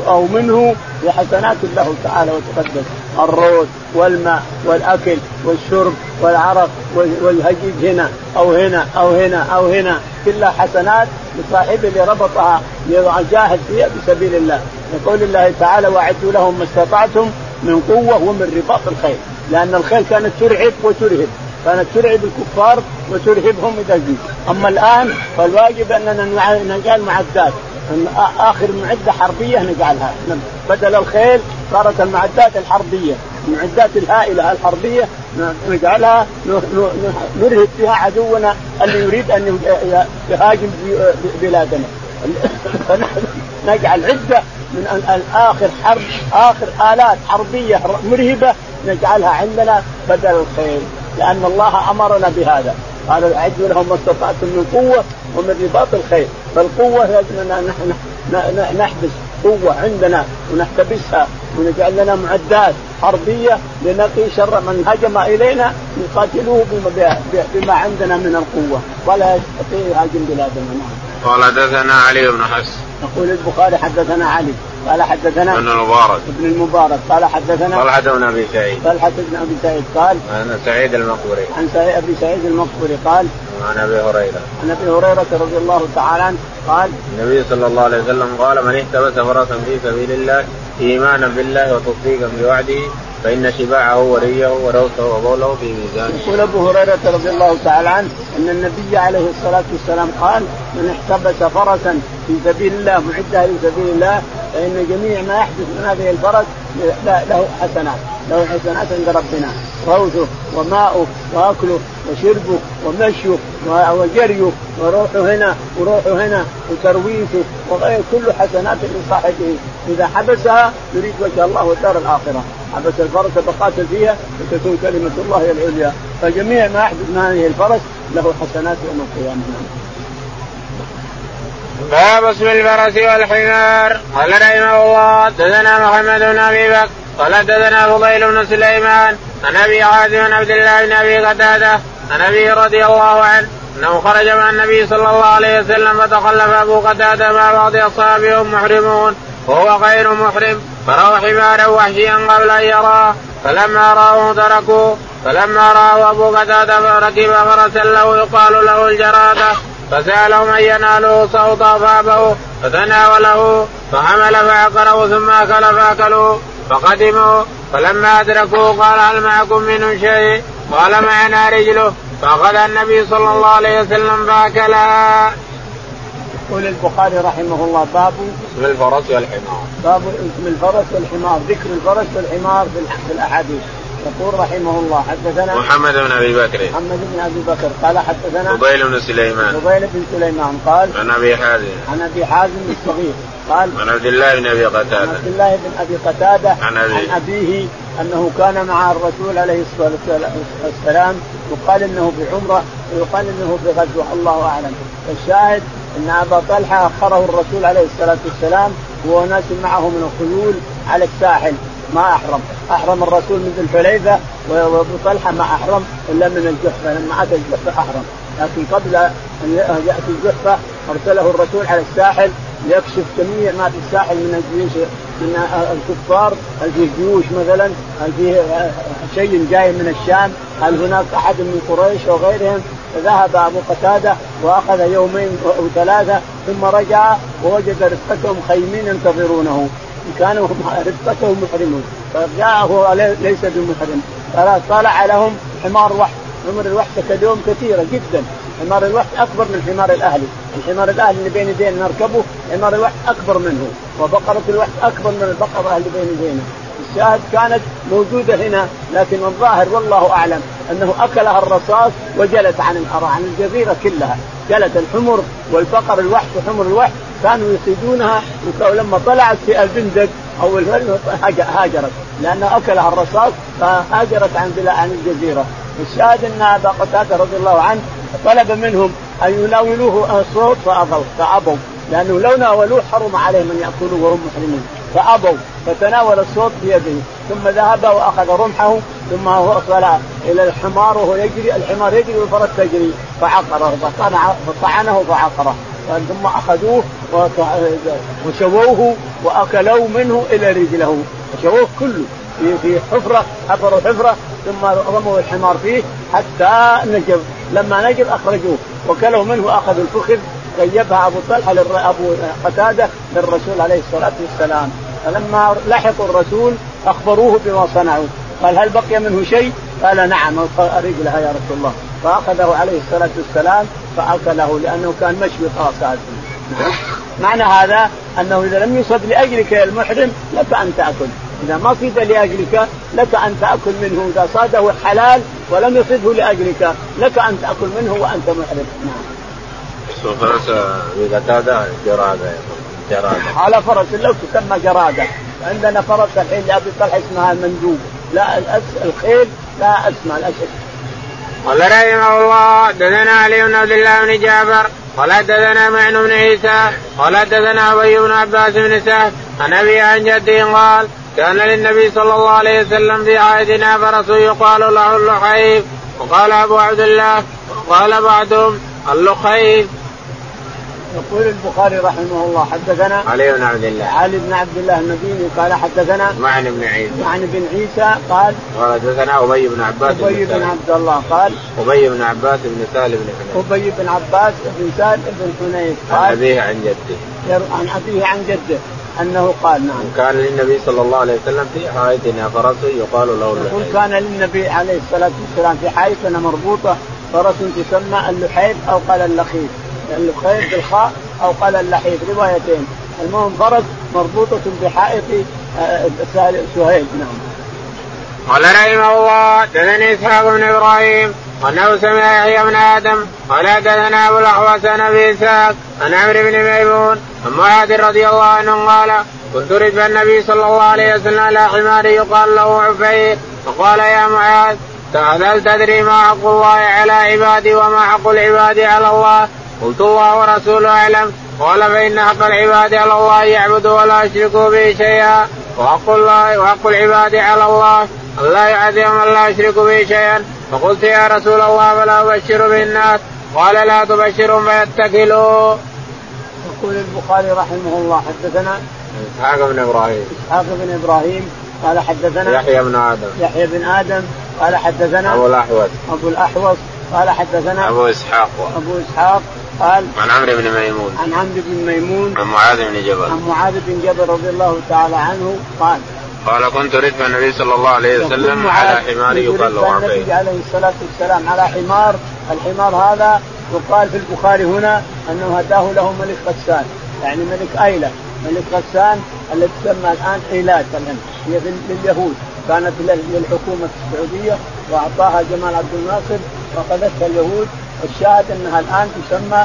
[SPEAKER 1] أو منه بحسنات له تعالى وتقدس الروث والماء والأكل والشرب والعرق والهجيج هنا أو هنا أو هنا أو هنا كلها حسنات لصاحبه اللي ربطها ليجاهد فيها بسبيل الله. يقول الله تعالى وأعدوا لهم ما استطعتم من قوة ومن رباط الخيل لأن الخيل كانت ترعب وترهب. كانت ترعب الكفار وترهبهم إذا جيت. أما الآن فالواجب أننا نجعل معدات. آخر معدة حربية نجعلها. بدل الخيل صارت المعدات الحربية. المعدات الهائلة الحربية نجعلها نرهب فيها عدونا اللي يريد أن يهاجم بلادنا. نجعل عدة من آخر حرب آخر آلات حربية مرهبة نجعلها عندنا بدل الخيل لأن الله أمرنا بهذا. قال أعدوا لهم ما استطعتم من قوة ومن رباط الخيل فالقوة اننا نحن نحبس قوة عندنا ونحتبسها ونجعل لنا معدات حربية لنقي شر من هجم إلينا نقاتلوه بما, بما عندنا من القوة. ولا يستطيع يهاجم بلادنا.
[SPEAKER 2] قال حدثنا علي بن حفص.
[SPEAKER 1] يقول البخاري حدثنا علي قال حدثنا
[SPEAKER 2] ابن المبارك.
[SPEAKER 1] ابن المبارك قال حدثنا
[SPEAKER 2] طلحة بن أبي سعيد.
[SPEAKER 1] طلحة بن أبي سعيد قال
[SPEAKER 2] عن سعيد المقبري
[SPEAKER 1] عن سعيد أبي سعيد المقبري قال
[SPEAKER 2] عن أبي هريرة.
[SPEAKER 1] عن أبي هريرة رضي الله تعالى عنه قال
[SPEAKER 2] النبي صلى الله عليه وسلم قال من احتبس فرسا في سبيل الله إيمانا بالله وتصديقا بوعده فإن شباعه وريه وروثه وبوله في ميزان.
[SPEAKER 1] يقول أبو هريرة رضي الله تعالى عنه إن النبي عليه الصلاة والسلام قال من احتبس فرسا في سبيل الله معدها لسبيل الله فإن جميع ما يحدث من هذه الفرس له حسنات له حسنات عند ربنا روثه وماؤه وأكله وشربه ومشيه وجريه وروحه هنا وروحه هنا وترويثه وغير كل حسنات لصاحبه إذا حبسها يريد وجه الله والدار الآخرة حبس الفرس فقاتل فيها وتكون كلمة الله هي العليا. فجميع ما يحدث من هذه الفرس له حسنات يوم القيامة.
[SPEAKER 2] باب اسم الفرس والحمار. قال رحمه الله حدثنا محمد بن أبي بكر. قال حدثنا فضيل بن سليمان. عن أبي عازم عن عبد الله بن أبي قتادة. عن أبي رضي الله عنه أنه خرج مع النبي صلى الله عليه وسلم فتخلف ابو قتادة مع بعض اصحابه محرمون وهو غير محرم. فرأوا حمارا وحشيا قبل ان يراه فلما راوه تركوه فلما راه ابو قتاده ركب فرسا له يقال له الجراده فسالهم ان ينالوا صوت فابوا فتناوله فحمل فعقره ثم اكل فاكلوا فقدموا فلما ادركوا قال هل معكم من شيء؟ قال معنا رجله فاخذ النبي صلى الله عليه وسلم فاكلها.
[SPEAKER 1] يقول البخاري رحمه الله باب
[SPEAKER 2] اسم الفرس والحمار.
[SPEAKER 1] باب اسم الفرس والحمار، ذكر الفرس والحمار في الأحاديث. يقول رحمه الله حدثنا
[SPEAKER 2] محمد بن أبي بكر
[SPEAKER 1] محمد بن أبي بكر قال حدثنا
[SPEAKER 2] فضيل بن سليمان
[SPEAKER 1] فضيل بن سليمان قال
[SPEAKER 2] عن أبي حازم
[SPEAKER 1] عن أبي حازم الصغير قال
[SPEAKER 2] عن عبد الله بن أبي قتادة عن
[SPEAKER 1] عبد الله بن أبي قتادة
[SPEAKER 2] عن أبيه.
[SPEAKER 1] عن أبيه أنه كان مع الرسول عليه الصلاة والسلام يقال إنه بعمرة ويقال إنه بغزوة الله أعلم الشاهد إن أبا طلحة أخره الرسول عليه الصلاة والسلام هو ناس معه من الخيول على الساحل ما أحرم، أحرم الرسول من ذي الحليفة وابو طلحة ما أحرم إلا من الجحفة لما اتى الجحفة أحرم، لكن قبل أن يأتي الجحفة أرسله الرسول على الساحل ليكشف جميع ما في الساحل من الجيوش من الكفار. هل فيه جيوش مثلا؟ هل فيه شيء جاي من الشام؟ هل هناك أحد من قريش وغيرهم؟ فذهب أبو قتادة وأخذ يومين أو ثلاثة ثم رجع ووجد رفقتهم خيمين ينتظرونه. كانوا رفقته محرمون. فجاءه ليس بمحرم. طلع لهم حمار وحش حمر الوحش اليوم كثيرة جدا. حمار الوحش أكبر من حمار الأهلي، الحمار الأهلي اللي بين يدينا نركبه حمار الوحش أكبر منه، وبقرة الوحش أكبر من البقرة اللي بين يدينا. الشاهد كانت موجودة هنا لكن الظاهر والله أعلم أنه أكلها الرصاص وجلت عن عن الجزيرة كلها، جلت الحمر والبقر الوحش وحمر الوحش كانوا يصيدونها ولما طلعت في البندق أو هاجرت. لأنه أكلها الرصاص فهاجرت عن عن الجزيرة. الشاهد أن أبا قتادة رضي الله عنه طلب منهم أن يناولوه الصوت فأبوا فأبوا. لأنه لو ناولوه حرم عليهم أن يأكلوه وهم محرمين. فأبوا فتناول الصوت بيده ثم ذهب وأخذ رمحه ثم وصل إلى الحمار وهو يجري الحمار يجري والفرس تجري فعقره فطعنه فعقره ثم أخذوه وشووه واكلوا منه إلى رجله شووه كله في حفرة حفروا حفرة ثم رموا الحمار فيه حتى نجب لما نجب أخرجوه وكلوا منه وأخذوا الفخذ غيبها أبو طلحة أبو قتادة للرسول عليه الصلاة والسلام. فلما لحقوا الرسول أخبروه بما صنعوا. قال هل بقي منه شيء؟ قال نعم. رجلها يا رسول الله. فأخذه عليه الصلاة والسلام فأكله لأنه كان مشوي خاص معنى هذا أنه إذا لم يصد لأجلك يا المحرم لك أن تأكل. إذا ما صيد لأجلك لك أن تأكل منه. إذا صاده حلال ولم يصده لأجلك لك أن تأكل منه وأنت محرم. نعم.
[SPEAKER 2] جراده
[SPEAKER 1] جرادة. على فرس لو تسمى جرادة. عندنا فرس الحين لابي طلحة اسمها المندوب. لا الخيل لا اسمى الاشد
[SPEAKER 2] قال رحمه الله دثنا علي بن عبد الله بن جعفر قال حدثنا معن بن عيسى قال حدثنا أبي بن عباس بن سهل عن أبي عن جده قال كان للنبي صلى الله عليه وسلم في عهدنا فرس يقال له اللحيف. وقال أبو عبد الله وقال بعضهم اللخيف
[SPEAKER 1] يقول البخاري رحمه الله حدثنا
[SPEAKER 2] علي بن عبد الله.
[SPEAKER 1] علي بن عبد الله المديني قال حدثنا
[SPEAKER 2] معن بن عيسى.
[SPEAKER 1] معن بن عيسى قال
[SPEAKER 2] قال حدثنا أبي بن عباس
[SPEAKER 1] أبي بن عبد الله قال
[SPEAKER 2] أبي بن عباس بن سالم بن حنيف.
[SPEAKER 1] أبي بن عباس بن سالم بن حنيف
[SPEAKER 2] قال عن أبيه عن جده.
[SPEAKER 1] عن أبيه عن جده أنه قال نعم.
[SPEAKER 2] كان للنبي صلى الله عليه وسلم في حائطنا فرس يقال له
[SPEAKER 1] يقول كان للنبي عليه الصلاة والسلام في حائطنا مربوطه فرس تسمى اللحيف أو قال اللخيف. اللخيف بالخاء أو قال اللحيف. روايتين. المهم فرس مربوطة بحائط آه، سهيل. نعم.
[SPEAKER 2] قال رحمه الله دثني إسحاق بن إبراهيم أنه سمع يحيى بن آدم قال حدثنا أبو الأحوص عن أبي إسحاق عن عمرو بن ميمون عن معاذ رضي الله عنه قال كنت رجب النبي صلى الله عليه وسلم على حمار يقال له عفير. فقال يا معاذ هل تدري ما حق الله على عبادي وما حق العباد على الله؟ قلت الله ورسوله أعلم. قال فإن حق العباد على الله يعبدوا ولا يشركوا به شيئا. وحق الله وحق العباد على الله أن لا يعذب من لا يشرك به شيئا. فقلت يا رسول الله فلا أبشر به الناس قال لا تبشرهم فيتكلوا.
[SPEAKER 1] يقول البخاري رحمه الله حدثنا
[SPEAKER 2] إسحاق بن إبراهيم.
[SPEAKER 1] إسحاق بن إبراهيم قال حدثنا
[SPEAKER 2] يحيى بن آدم.
[SPEAKER 1] يحيى بن آدم قال حدثنا
[SPEAKER 2] أبو الأحوص.
[SPEAKER 1] أبو الأحوص قال حدثنا
[SPEAKER 2] أبو إسحاق.
[SPEAKER 1] أبو إسحاق قال
[SPEAKER 2] عن عمرو بن ميمون.
[SPEAKER 1] عن عمرو بن ميمون.
[SPEAKER 2] عن معاذ بن جبل.
[SPEAKER 1] عن معاذ بن جبل رضي الله تعالى عنه قال
[SPEAKER 2] قال كنت ردف النبي صلى الله عليه وسلم على حمار يقال له
[SPEAKER 1] النبي عليه الصلاة والسلام على حمار. الحمار هذا يقال في البخاري هنا أنه هداه له ملك غسان. يعني ملك أيلة. ملك غسان التي تسمى الآن إيلات الان هي لليهود. كانت للحكومة السعودية وأعطاها جمال عبد الناصر واخذتها اليهود. والشاهد أنها الآن تسمى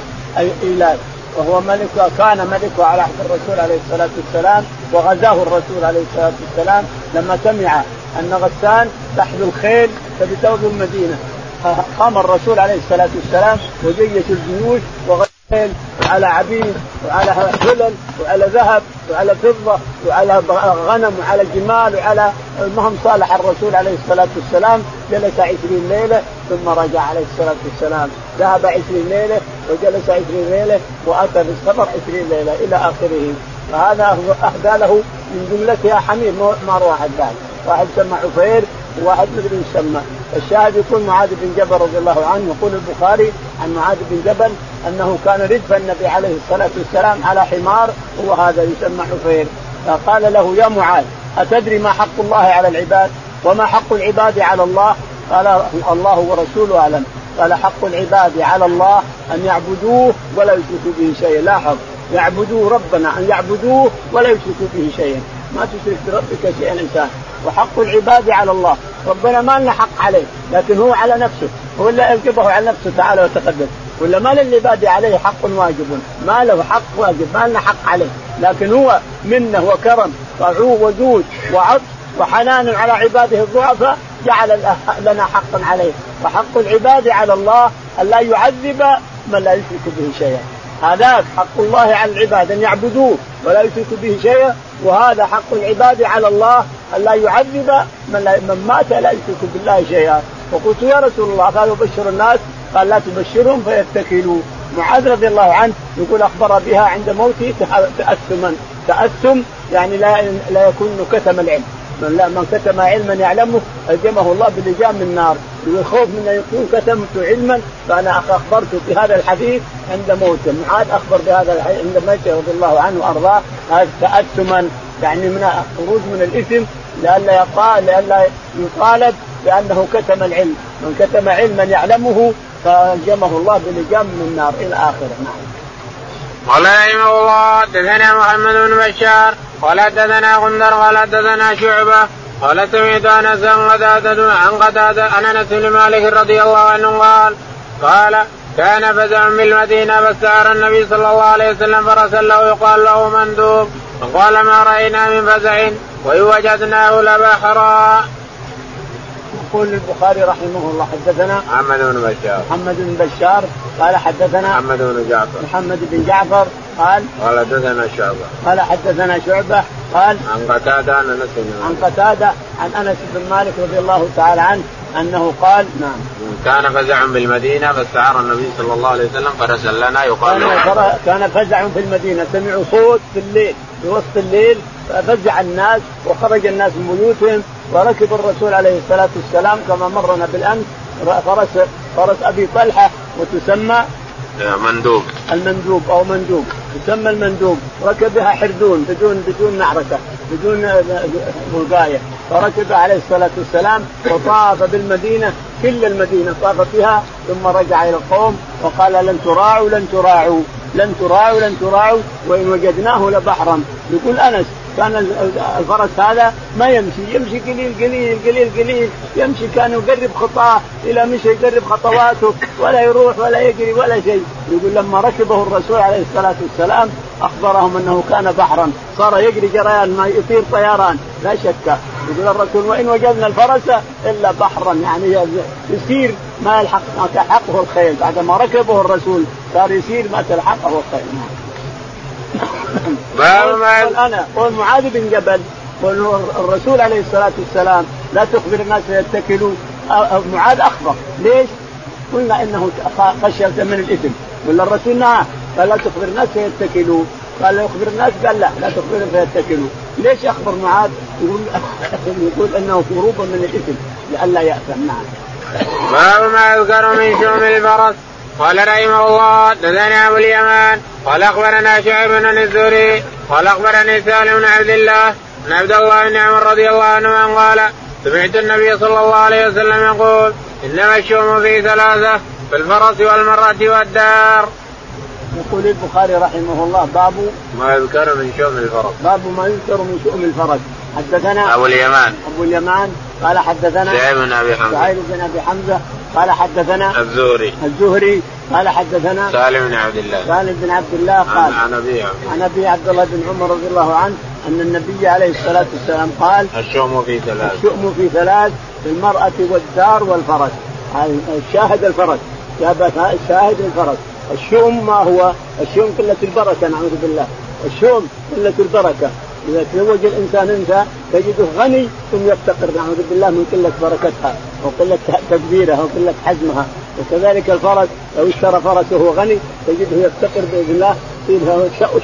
[SPEAKER 1] ايلات وهو ملك كان ملك على عهد الرسول عليه الصلاة والسلام وغزاه الرسول عليه الصلاة والسلام لما سمع أن غسان تحت الخيل تغزو المدينة. قام الرسول عليه الصلاة والسلام وجيش الجيوش وغسل وعلى عبيد وعلى حلل وعلى ذهب وعلى فضة وعلى غنم وعلى جمال وعلى المهم صالح الرسول عليه الصلاة والسلام. جلس عشرين ليلة ثم رجع عليه الصلاة والسلام. ذهب عشرين ليلة وجلس عشرين ليلة وأتى في السفر عشرين ليلة إلى آخره. فهذا اهدى له من جملتها حمير مر واحد ذلك واحد سمى عفير وواحد مدري يسمى الشاهد يقول معاذ بن جبل رضي الله عنه. يقول البخاري عن معاذ بن جبل أنه كان ردف النبي عليه الصلاة والسلام على حمار هو هذا يسمى حفير. فقال له يا معاذ أتدري ما حق الله على العباد وما حق العباد على الله؟ قال الله ورسوله أعلم. قال حق العباد على الله أن يعبدوه ولا يشركوا به شيئا. لاحظ يعبدوه ربنا أن يعبدوه ولا يشركوا به شيئا. ما تشرك بربك شيئا إنسان. وحق العباد على الله. ربنا ما لنا حق عليه لكن هو على نفسه. هو اللي اوجبه على نفسه تعالى وتقدم. ولا ما للعباد عليه حق واجب؟ ما له حق واجب ما لنا حق عليه. لكن هو منة وكرم وجود وعطف وحنان على عباده الضعفاء جعل لنا حقا عليه. وحق العباد على الله أن لا يعذب من لا يشرك به شيئا. هذاك حق الله على العباد أن يعبدوه ولا يشركوا به شيئا وهذا حق العباد على الله أن لا يعذب من, من مات لا يشرك بالله شيئا. فقلت يا رسول الله قالوا بشر الناس قال لا تبشرهم فيتكلوا. معاذ رضي الله عنه يقول أخبر بها عند موته تأثما. تأثم يعني لا لا يكون كتم العلم. من لا من كتم علما يعلمه الجمه الله بلجام من النار. يقول خوف من أن يكون كتمت علما فأنا أخبرت بهذا الحديث عند موته. معاذ أخبر بهذا الحديث عند موته رضي الله عنه وأرضاه. تاثما يعني من خروج من الإثم لئلا يقال لئلا يطالب بأنه كتم العلم. من كتم علما يعلمه فالجمه الله بلجام من النار. إلى آخره. نعم.
[SPEAKER 2] قال رحمه الله حدثنا محمد بن بشار قال حدثنا غندر قال حدثنا شعبة قال سمعت عن قتادة عن قتادة عن أنس بن مالك رضي الله عنه قال قال كان فزع بالمدينة فاستعار النبي صلى الله عليه وسلم فرسل له يقال له مندوب فقال ما رأينا من فزع وإن وجدناه لبحرا.
[SPEAKER 1] يقول البخاري رحمه الله حدثنا
[SPEAKER 2] محمد بن بشار
[SPEAKER 1] محمد بن بشار قال حدثنا
[SPEAKER 2] محمد بن جعفر
[SPEAKER 1] محمد بن جعفر قال؟
[SPEAKER 2] قال حدثنا شعبة.
[SPEAKER 1] قال حدثنا شعبة. قال
[SPEAKER 2] عن قتادة عن أنس
[SPEAKER 1] عن قتادة عن أنس بن مالك رضي الله تعالى عنه أنه قال نعم.
[SPEAKER 2] كان فزع بالمدينة فاستعار النبي صلى الله عليه وسلم فرسل لنا يقال
[SPEAKER 1] كان, كان فزع في المدينة. سمعوا صوت في الليل. في وسط الليل ففزع الناس وخرج الناس من بيوتهم وركب الرسول عليه الصلاة والسلام كما مرنا بالأمس. فرس فرس أبي طلحة وتسمى
[SPEAKER 2] مندوب
[SPEAKER 1] المندوب أو مندوب. يسمى المندوب. ركبها حردون بدون بدون معركة بدون وقاية. فركب عليه الصلاة والسلام وطاف بالمدينة كل المدينة طاف بها ثم رجع إلى القوم وقال لن تراعوا لن تراعوا لن تراعوا لن تراعوا وإن وجدناه لبحرا. يقول أنس كان الفرس هذا ما يمشي يمشي قليل قليل قليل قليل يمشي كان يقرب خطاه إلى مشى يقرب خطواته ولا يروح ولا يجري ولا شيء. يقول لما ركبه الرسول عليه الصلاة والسلام أخبرهم أنه كان بحرا صار يجري جريان ما يطير طيران لا شك. يقول الرسول وإن وجدنا الفرس إلا بحرا. يعني يسير ما يلحق ما تلحقه الخيل. بعدما ركبه الرسول صار يسير ما تلحقه الخيل. باب ما أنا قول معاذ بن جبل قول الرسول عليه الصلاة والسلام لا تخبر الناس فيتكلوا معاذ أخبر. ليش؟ قلنا إنه خشية من الإثم. ولا الرسول نعم قال لا تخبر الناس فيتكلوا قال لا يخبر الناس قال لا لا تخبرهم فيتكلوا ليش يخبر معاذ؟ يقول يقول إنه هروبا من الإثم لئلا يأثم نعم
[SPEAKER 2] باب ما يذكر من شؤم الفرس. قال رحمه الله دثنا أبو اليمان قال أخبرنا شعيب بن الزهري قال أخبرني سالم بن عبد الله عن عبد الله بن عمر رضي الله عنه قال سمعت النبي صلى الله عليه وسلم يقول إنما الشؤم في ثلاثة في الفرس والمرأة والدار.
[SPEAKER 1] يقول البخاري رحمه الله باب
[SPEAKER 2] ما يذكر من شؤم الفرس.
[SPEAKER 1] باب ما يذكر من شؤم الفرس حدثنا
[SPEAKER 2] أبو اليمان
[SPEAKER 1] أبو اليمان قال حدثنا
[SPEAKER 2] سعيد بن أبي حمزة
[SPEAKER 1] سعيد بن أبي حمزة قال حدثنا
[SPEAKER 2] الزهري.
[SPEAKER 1] الزهري. قال حدثنا
[SPEAKER 2] سالم بن عبد الله.
[SPEAKER 1] سالم بن عبد الله قال
[SPEAKER 2] عن ابي
[SPEAKER 1] عن أبي عبد الله بن عمر رضي الله عنه أن النبي عليه الصلاة والسلام قال
[SPEAKER 2] الشؤم في ثلاث.
[SPEAKER 1] الشؤم في ثلاث في المرأة والدار والفرس الشاهد الفرس شاهد الفرس الشؤم ما هو؟ الشؤم قلة البركة نعوذ بالله. الشؤم قلة البركة. إذا تزوج الإنسان أنثى تجده غني ثم يفتقر نعوذ بالله من قلة بركتها. وقلة تدبيرها وقلة حزمها. وكذلك الفرس لو اشترى فرسه وهو غني تجده يفتقر بإذن الله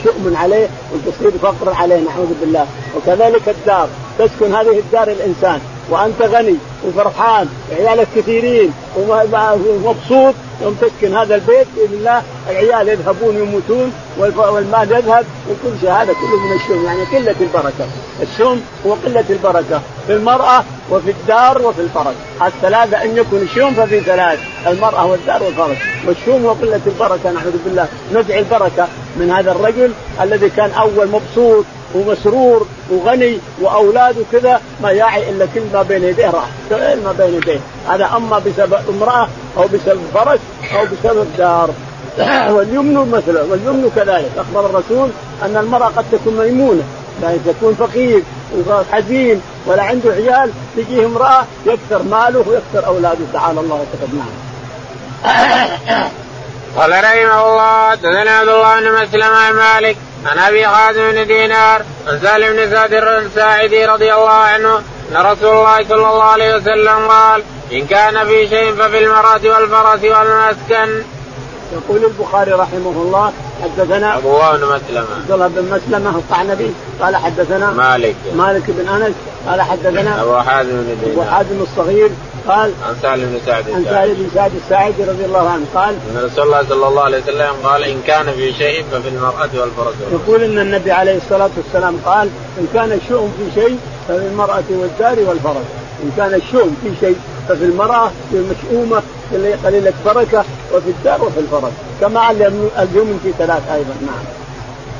[SPEAKER 1] شؤم عليه وتصير فقر عليه نعوذ بالله. وكذلك الدار تسكن هذه الدار الانسان وأنت غني وفرحان عيالك كثيرين ومبسوط يوم تسكن هذا البيت بإذن الله العيال يذهبون يموتون والمال يذهب وكل شيء هذا كله من الشؤم يعني قلة البركة. الشؤم هو قلة البركة في المرأة وفي الدار وفي الفرج. الثلاثة إن يكون الشؤم ففي ثلاث المرأة والدار والفرج. والشؤم هو قلة البركة نعوذ بالله. نزع البركة من هذا الرجل الذي كان أول مبسوط ومسرور وغني واولاد وكذا ما يعي إلا كل ما بين يديه راح. كل ما بين يديه. هذا أما بسبب امرأة أو بسبب فرس أو بسبب دار. واليمن مثله واليمن كذلك. أخبر الرسول أن المرأة قد تكون ميمونة يعني تكون فقير وحزين ولا عنده عيال. تجيه امرأة يكثر ماله ويكثر أولاده. تعالى الله وتقدم.
[SPEAKER 2] قال رحمه الله تزنى عبد الله بن مسلم مالك عن أبي خازم بن دينار عن سالم بن سعد الساعدي رضي الله عنه أن رسول الله صلى الله عليه وسلم قال إن كان في شيء ففي المرأة والفرس والمسكن.
[SPEAKER 1] يقول البخاري رحمه الله حدثنا
[SPEAKER 2] الله بن مسلمة.
[SPEAKER 1] عبد الله بن مسلمة القعنبي قال حدثنا
[SPEAKER 2] مالك.
[SPEAKER 1] مالك بن أنس قال حدثنا
[SPEAKER 2] أبو حازم بن دينار.
[SPEAKER 1] ابو حازم الصغير قال
[SPEAKER 2] عن سالم بن سعد
[SPEAKER 1] عن سالم بن سعد الساعدي رضي الله عنه قال
[SPEAKER 2] أن رسول الله صلى الله عليه وسلم قال إن كان في شيء ففي المرأة والفرس
[SPEAKER 1] يقول إن النبي عليه الصلاة والسلام قال إن كان الشؤم في شيء ففي المرأة والدار والفرس إن كان الشؤم في شيء ففي المرأة في المشؤومة قليلة بركة وفي الدار وفي الفرس كما اليوم في ثلاث أيضا نعم.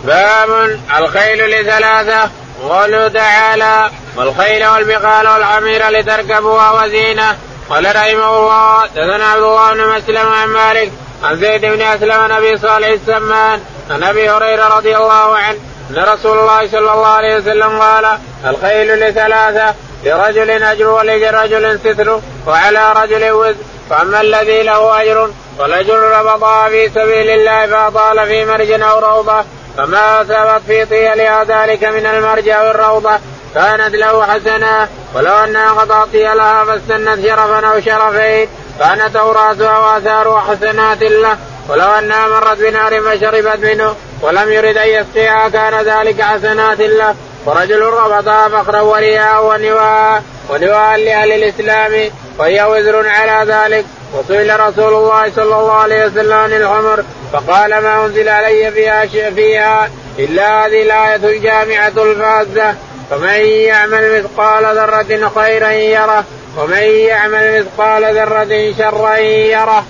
[SPEAKER 2] باب الخيل لثلاثة. قوله تعالى والخيل والبغال والحمير لتركبوها وزينه قال رحمه الله دثنا عبد الله بن مسلم عن مالك عن زيد بن اسلم عن ابي صالح السمان عن ابي هريره رضي الله عنه ان رسول الله صلى الله عليه وسلم قال الخيل لثلاثه لرجل اجر ولرجل ستر وعلى رجل وزر فاما الذي له اجر فالاجر ربطها في سبيل الله فاطال في مرج أو روضه فما أصابت في طيلها ذلك من المرج أو الروضه كانت له حسنة. ولو أنها قد طيلها فاستنت شرفا أو شرفين كانت أوراثها وآثار حسنات له. ولو أنها مرت بنار فشربت منه ولم يرد أن يسقيها كان ذلك حسنات له. ورجل ربطها فخرا ورياء ونواء ونواء لأهل الإسلام وهي وزر على ذلك. وسئل رسول الله صلى الله عليه وسلم عن العمر فقال ما أنزل علي فيها فيها إلا هذه الآية الجامعة الفازه فمن يعمل مثقال ذرة خيرا يره ومن يعمل مثقال ذرة شرا يره.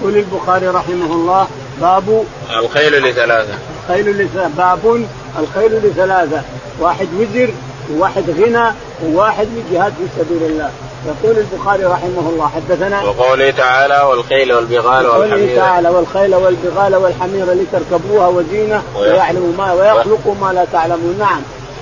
[SPEAKER 1] يقول البخاري رحمه الله باب
[SPEAKER 2] الخيل لثلاثة.
[SPEAKER 1] الخيل لثلاثة باب الخيل لثلاثة. واحد وزر وواحد غنى وواحد لجهاد في سبيل الله. يقول البخاري رحمه الله حدثنا
[SPEAKER 2] وقوله تعالى والخيل والبغال والحمير.
[SPEAKER 1] وقوله تعالى والخيل والبغال والحمير لتركبوها وزينة ويعلم ما ويخلق ما لا تعلمون. نعم.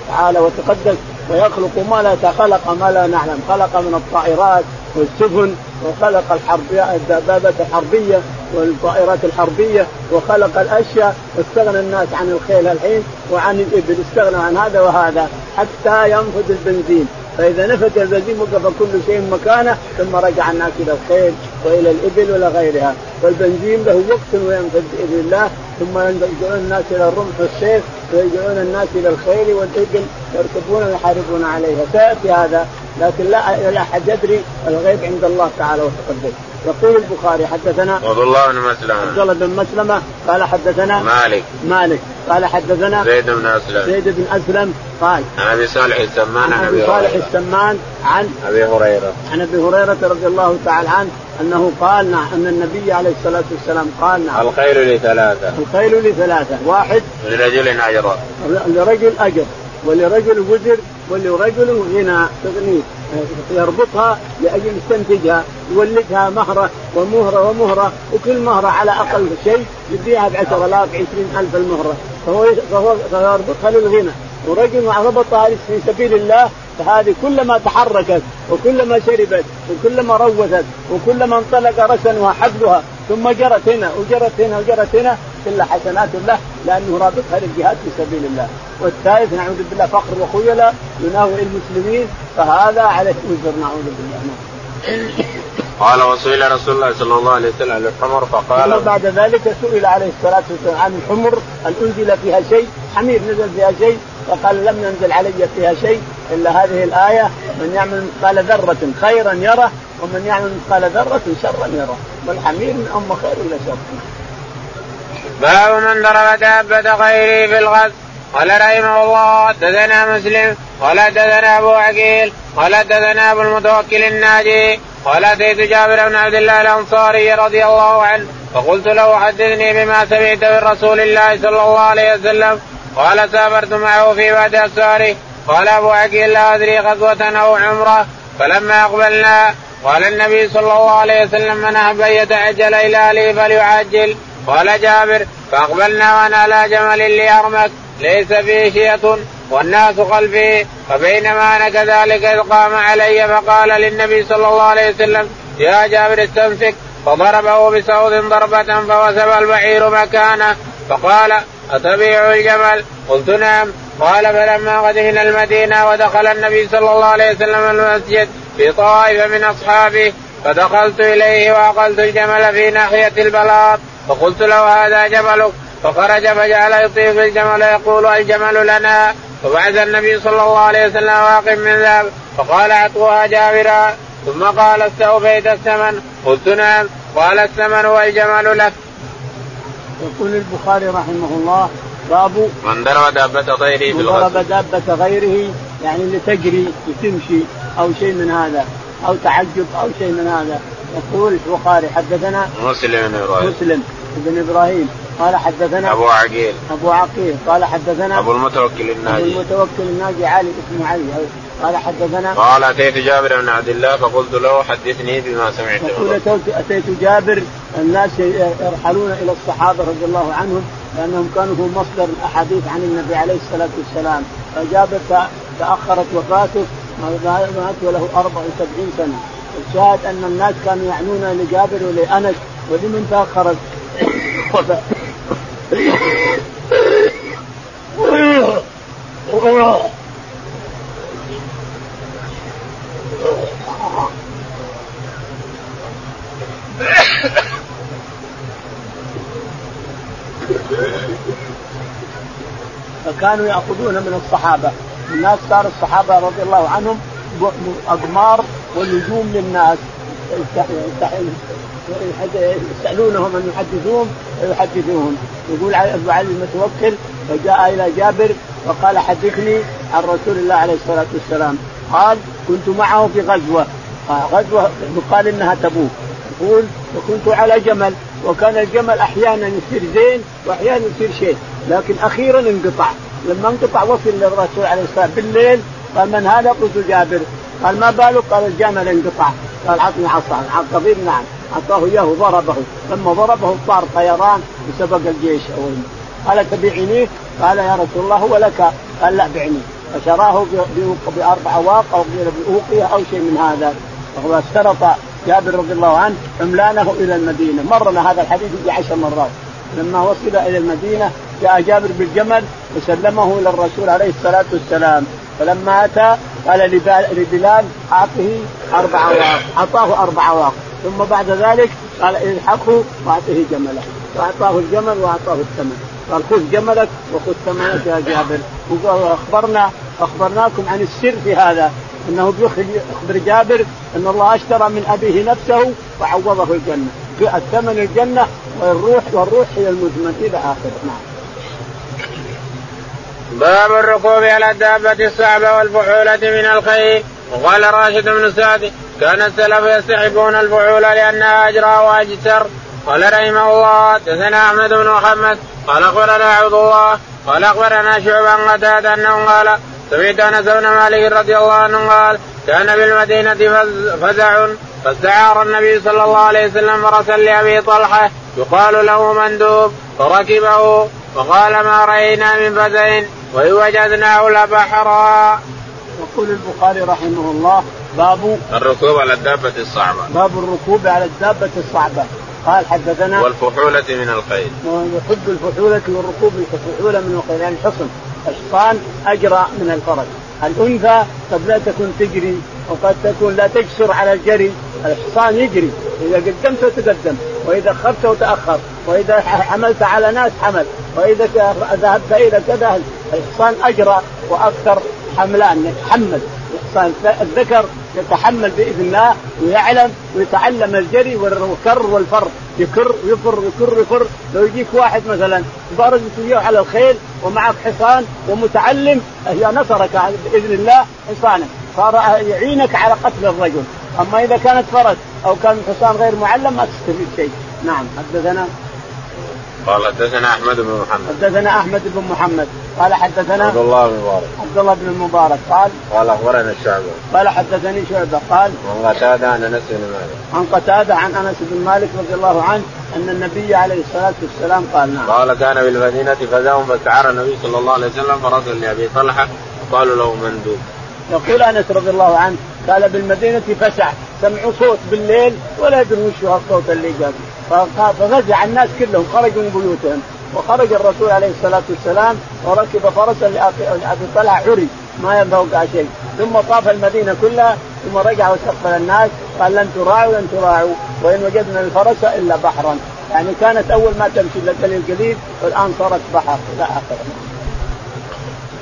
[SPEAKER 1] تعالى وتقدس ويخلق ما لا خلق ما لا نعلم. خلق من الطائرات والسفن وخلق الحرب الدبابة الحربية والطائرات الحربية وخلق الأشياء. واستغنى الناس عن الخيل الحين وعن الإبل. استغنى عن هذا وهذا حتى ينفذ البنزين. فإذا البنزين وقف كل شيء مكانه ثم رجع الناس إلى الخيل وإلى الإبل وإلى غيرها. والبنزين له وقت وينفذ بإذن الله ثم يرجعون الناس إلى الرمح والسيف ويرجعون الناس إلى الخيل والإبل يركبون ويحاربون عليها. سيأتي هذا لكن لا لا أحد يدري الغيب عند الله تعالى وتقدم. يقول البخاري حدثنا
[SPEAKER 2] عبد الله بن مسلمة.
[SPEAKER 1] عبد الله بن مسلمة قال حدثنا
[SPEAKER 2] مالك.
[SPEAKER 1] مالك قال حدثنا
[SPEAKER 2] زيد بن أسلم.
[SPEAKER 1] زيد بن أسلم قال
[SPEAKER 2] عن أبي صالح السمان
[SPEAKER 1] عن أبي صالح السمان عن
[SPEAKER 2] أبي هريرة.
[SPEAKER 1] عن أبي هريرة رضي الله تعالى عنه أنه قال نعم أن النبي عليه الصلاة والسلام قال نعم.
[SPEAKER 2] الخير لثلاثة.
[SPEAKER 1] الخيل لثلاثة. واحد
[SPEAKER 2] لرجل أجر.
[SPEAKER 1] لرجل أجر. ولرجل وزر ولرجل غنى تغنيه يربطها لأجل يستنتجها يولدها مهرة ومهرة ومهرة وكل مهرة على أقل شيء يديها ب 10000 20000 المهرة. فهو فهو يربطها للغنى. ورجل ربطها في سبيل الله فهذه كلما تحركت وكلما شربت وكلما روثت وكلما انطلق رسنها حبلها ثم جرت هنا وجرت هنا وجرت هنا كل حسنات له لأنه رابطها للجهاد في سبيل الله. والثالث نعوذ بالله فقر وخيلاء يناوئ المسلمين فهذا عليه وزر نعوذ بالله.
[SPEAKER 2] قال وسئل رسول الله صلى الله عليه وسلم عن الحمر فقال
[SPEAKER 1] ثم بعد ذلك سئل عليه الصلاة والسلام عن الحمر هل أنزل فيها شيء؟ حمير نزل فيها شيء؟ فقال لم ينزل علي فيها شيء إلا هذه الآية من يعمل مثقال ذرة خيرا يره ومن يعمل مثقال ذرة شرا يره والحمير من اما خير ولا شر.
[SPEAKER 2] باب من ضرب دابة غيره في الغد قال رحمه الله حدثنا مسلم قال حدثنا أبو عقيل قال حدثنا أبو المتوكل الناجي قال أتيت جابر بن عبد الله الأنصاري رضي الله عنه فقلت له حدثني بما سمعت من رسول الله صلى الله عليه وسلم قال سافرت معه في بعد أسفاره قال أبو عقيل لا أدري غزوة أو عمرة فلما أقبلنا قال النبي صلى الله عليه وسلم من أحب أن يتعجل إلى أهله فليعجل. قال جابر فأقبلنا وأنا على جمل لارمك ليس فيه شية والناس خلفي فبينما أنا كذلك إذ قام علي فقال للنبي صلى الله عليه وسلم يا جابر استمسك فضربه بسعود ضربة فوثب البعير مكانه فقال أتبيع الجمل؟ قلت نعم قال فلما قدمنا المدينة ودخل النبي صلى الله عليه وسلم المسجد في طائفة من أصحابه فدخلت إليه وأقلت الجمل في ناحية البلاط فقلت له هذا جملك فخرج فجعل يطيف الجمل يقول الجمل لنا. فبعث النبي صلى الله عليه وسلم واقف من ذهب. فقال اعطوها جابرا. ثم قال استوفيت الثمن. قلت نعم. قال الثمن والجمل لك.
[SPEAKER 1] يقول البخاري رحمه الله باب
[SPEAKER 2] من ضرب دابة غيره في
[SPEAKER 1] ضرب دابة غيره يعني لتجري لتمشي أو شيء من هذا أو تعجب أو شيء من هذا. يقول البخاري حدثنا
[SPEAKER 2] مسلم بن إبراهيم.
[SPEAKER 1] مسلم. بن إبراهيم. قال حدثنا
[SPEAKER 2] أبو عقيل.
[SPEAKER 1] أبو عقيل. قال حدثنا
[SPEAKER 2] أبو المتوكل الناجي.
[SPEAKER 1] أبو المتوكل الناجي علي اسمه علي. قال حدثنا
[SPEAKER 2] قال أتيت جابر بن عبد الله فقلت له حدثني بما سمعت.
[SPEAKER 1] يقول اتيت جابر. الناس يرحلون إلى الصحابة رضي الله عنهم لأنهم كانوا هم مصدر الأحاديث عن النبي عليه الصلاة والسلام. فجابر تأخرت وفاته مات وله 74 سنة. الشاهد أن الناس كانوا يعنون لجابر ولأنس ولمن تأخرت. فكانوا يأخذون من الصحابة. الناس صار الصحابة رضي الله عنهم أقمار ونجوم للناس. يسألونهم أن يحدثوهم فيحدثوهم يقول أبو علي المتوكل فجاء إلى جابر وقال حدثني عن رسول الله عليه الصلاة والسلام. قال كنت معه في غزوة. غزوة يقال إنها تبوك. يقول وكنت على جمل. وكان الجمل أحيانا يصير زين وأحيانا يصير شيء لكن أخيرا انقطع. لما انقطع وصل للرسول عليه الصلاة والسلام بالليل قال من هذا؟ قلت جابر. قال ما بالك؟ قال الجمل انقطع. قال اعطني عصا. القبيل نعم. أعطاه إياه ضربه لما ضربه صار طيران وسبق الجيش. قال تبيعنيه؟ قال يا رسول الله هو لك. قال لا بعني. فشراه بأربع واق أو بأوقية أو شيء من هذا. وهو اشترط جابر رضي الله عنه عملانه إلى المدينة. مرنا هذا الحديث يجي عشر مرات. لما وصل إلى المدينة جاء جابر بالجمل وسلمه إلى الرسول عليه الصلاة والسلام. فلما أتى قال لبلال أعطه أربع أواق. أعطاه أربع أواق. ثم بعد ذلك قال الحقه واعطه جمله. فاعطاه الجمل واعطاه الثمن. قال خذ جملك وخذ ثمنك يا جابر. واخبرنا أخبرناكم عن السر في هذا. أنه يخبر جابر أن الله أشترى من أبيه نفسه وعوضه الجنة. الثمن الجنة والروح والروح هي المزمن إلى آخره. نعم.
[SPEAKER 2] باب الركوب على الدابة الصعبة والفحولة من الخيل. وقال راشد بن سعد كان السلف يستحبون الفحول لأنها أجرى وأجسر قال رحمه الله حدثنا أحمد بن محمد قال أخبرنا عبد الله قال أخبرنا شعبة عن قتادة أنه قال سمعت أنس بن مالك رضي الله عنه قال كان بالمدينة فزع فاستعار النبي صلى الله عليه وسلم فرسا لأبي طلحة يقال له مندوب فركبه وقال ما رأينا من فزع وإن وجدناه لبحرا.
[SPEAKER 1] يقول البخاري رحمه الله باب
[SPEAKER 2] الركوب على الدابة الصعبة.
[SPEAKER 1] باب الركوب على الدابة الصعبة. قال حدثنا
[SPEAKER 2] والفحولة من الخيل.
[SPEAKER 1] ويحب الفحولة والركوب الفحولة من الخيل يعني الحصن الحصان أجرى من الفرس. الأنثى قد لا تكون تجري وقد تكون لا تجسر على الجري الحصان يجري إذا قدمت تقدم وإذا أخرت تأخر وإذا حملت على ناس حمل وإذا ذهبت إلى كذا الحصان أجرى وأكثر حملان يتحمل الحصان الذكر يتحمل بإذن الله ويعلم ويتعلم الجري والكر والفر يكر ويفر يكر يفر. لو يجيك واحد مثلا بارز على الخيل ومعك حصان ومتعلم هي نصرك بإذن الله حصانك صار يعينك على قتل الرجل. أما إذا كانت فرس أو كان حصان غير معلم ما تستفيد شيء. نعم حدثنا؟
[SPEAKER 2] قال حدثنا أحمد بن محمد.
[SPEAKER 1] حدثنا أحمد بن محمد. قال حدثنا
[SPEAKER 2] عبد الله بن مبارك.
[SPEAKER 1] عبد الله بن المبارك قال
[SPEAKER 2] قال أخبرنا الشعبه
[SPEAKER 1] قال حدثني شعبة. قال
[SPEAKER 2] عن قتادة عن أنس بن مالك.
[SPEAKER 1] عن قتادة عن أنس بن مالك رضي الله عنه أن النبي عليه الصلاة والسلام قال نعم.
[SPEAKER 2] قال كان بالمدينة فزاهم فاستعار النبي صلى الله عليه وسلم فرسل لابي طلحة وقالوا له مندوب
[SPEAKER 1] يقول أنس رضي الله عنه قال بالمدينة فسع. سمعوا صوت بالليل ولا يدرون وش الصوت اللي جاب. ففزع الناس كلهم خرجوا من بيوتهم. وخرج الرسول عليه الصلاة والسلام وركب فرسا لأبي طلحة عري ما ينفوق شيء. ثم طاف المدينة كلها ثم رجع واستقبل الناس قال لن تراعوا لن تراعوا وإن وجدنا الفرس إلا بحرا. يعني كانت أول ما تمشي قليل قليل والآن صارت بحر إلى اخره.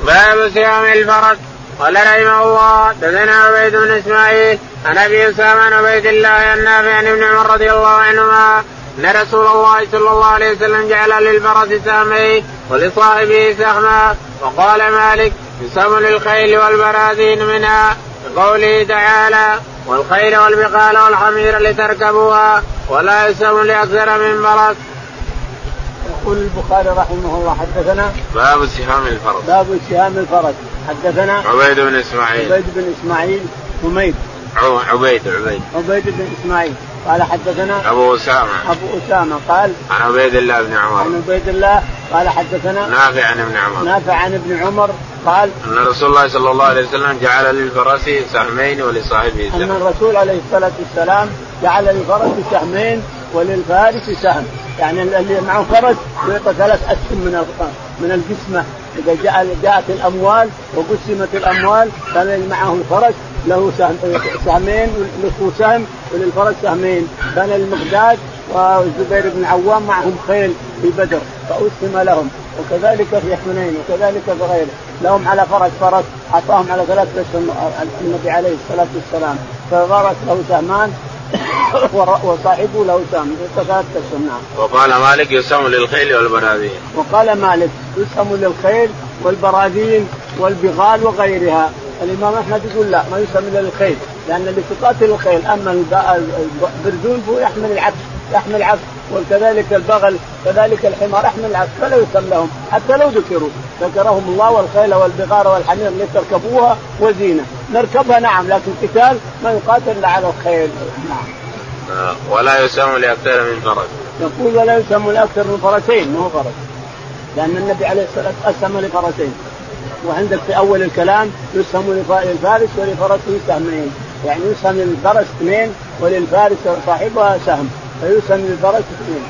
[SPEAKER 2] باب صيام الفرس. قال رحمه الله دثنا عبيد بن إسماعيل عن أبي أسامة عن عبيد الله النافع عن ابن عمر رضي الله عنهما أن رسول الله صلى الله عليه وسلم جعل للفرس سهمين ولصاحبه سهما وقال مالك يسهم للخيل والبراذين منها بقوله تعالى والخيل والبقال والحمير لتركبوها ولا يسهم لأكثر من فرس.
[SPEAKER 1] يقول البخاري رحمه الله حدثنا
[SPEAKER 2] باب سهام الفرس.
[SPEAKER 1] باب سهام الفرس. حدثنا
[SPEAKER 2] عبيد بن إسماعيل.
[SPEAKER 1] عبيد بن إسماعيل حميد.
[SPEAKER 2] عبيد عبيد.
[SPEAKER 1] عبيد بن إسماعيل. قال حدثنا
[SPEAKER 2] أبو أسامة.
[SPEAKER 1] أبو أسامة قال
[SPEAKER 2] عن عبيد الله بن عمر.
[SPEAKER 1] عن عبيد الله قال حدثنا
[SPEAKER 2] نافع عن ابن عمر.
[SPEAKER 1] نافع عن ابن عمر قال
[SPEAKER 2] أن رسول الله صلى الله عليه وسلم جعل للفرس سهمين ولصاحبه
[SPEAKER 1] سهم. أن الرسول عليه الصلاة والسلام جعل للفرس سهمين وللفارس سهم. يعني اللي معه فرس يعطى ثلاث أسهم من من القسمه إذا جاء جاءت الأموال وقسمت الأموال كان اللي معه الفرس له سهم سهمين له سهم وللفرس سهمين كان المقداد والزبير بن عوام معهم خيل في بدر فأسهم لهم وكذلك في حنين وكذلك في غيره لهم على فرس فرس أعطاهم على ثلاث أسهم النبي عليه الصلاة والسلام ففرس له سهمان وصاحبه له سهم ثلاث أسهم نعم.
[SPEAKER 2] وقال مالك يسهم للخيل والبراذين.
[SPEAKER 1] وقال مالك يسهم للخيل والبراذين والبغال وغيرها الإمام أحمد يقول لا ما يسمى إلا الخيل لأن اللي تقاتل الخيل أما البرزون فهو يحمل العبد يحمل العبد وكذلك البغل كذلك الحمار يحمل العبد فلا يسمى لهم حتى لو ذكروا ذكرهم الله والخيل والبغار والحمير لتركبوها وزينة. نركبها نعم لكن قتال ما يقاتل إلا على الخيل نعم.
[SPEAKER 2] آه، ولا يسمى لأكثر من فرس
[SPEAKER 1] يقول ولا يسمى لأكثر من فرسين ما هو فرس لأن النبي عليه الصلاة والسلام اسهم لفرسين وعندك في أول الكلام يسهم للفارس ولفرسه سهمين. يعني يسهم للفرس اثنين وللفارس صاحبها سهم. فيسهم للفرس اثنين.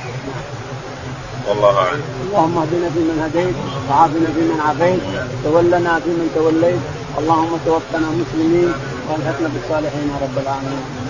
[SPEAKER 2] والله أعلم.
[SPEAKER 1] اللهم اهدنا فيمن هديت وعافنا فيمن عافيت. تولنا فيمن توليت. اللهم توفنا مسلمين وألحقنا بالصالحين يا رب العالمين.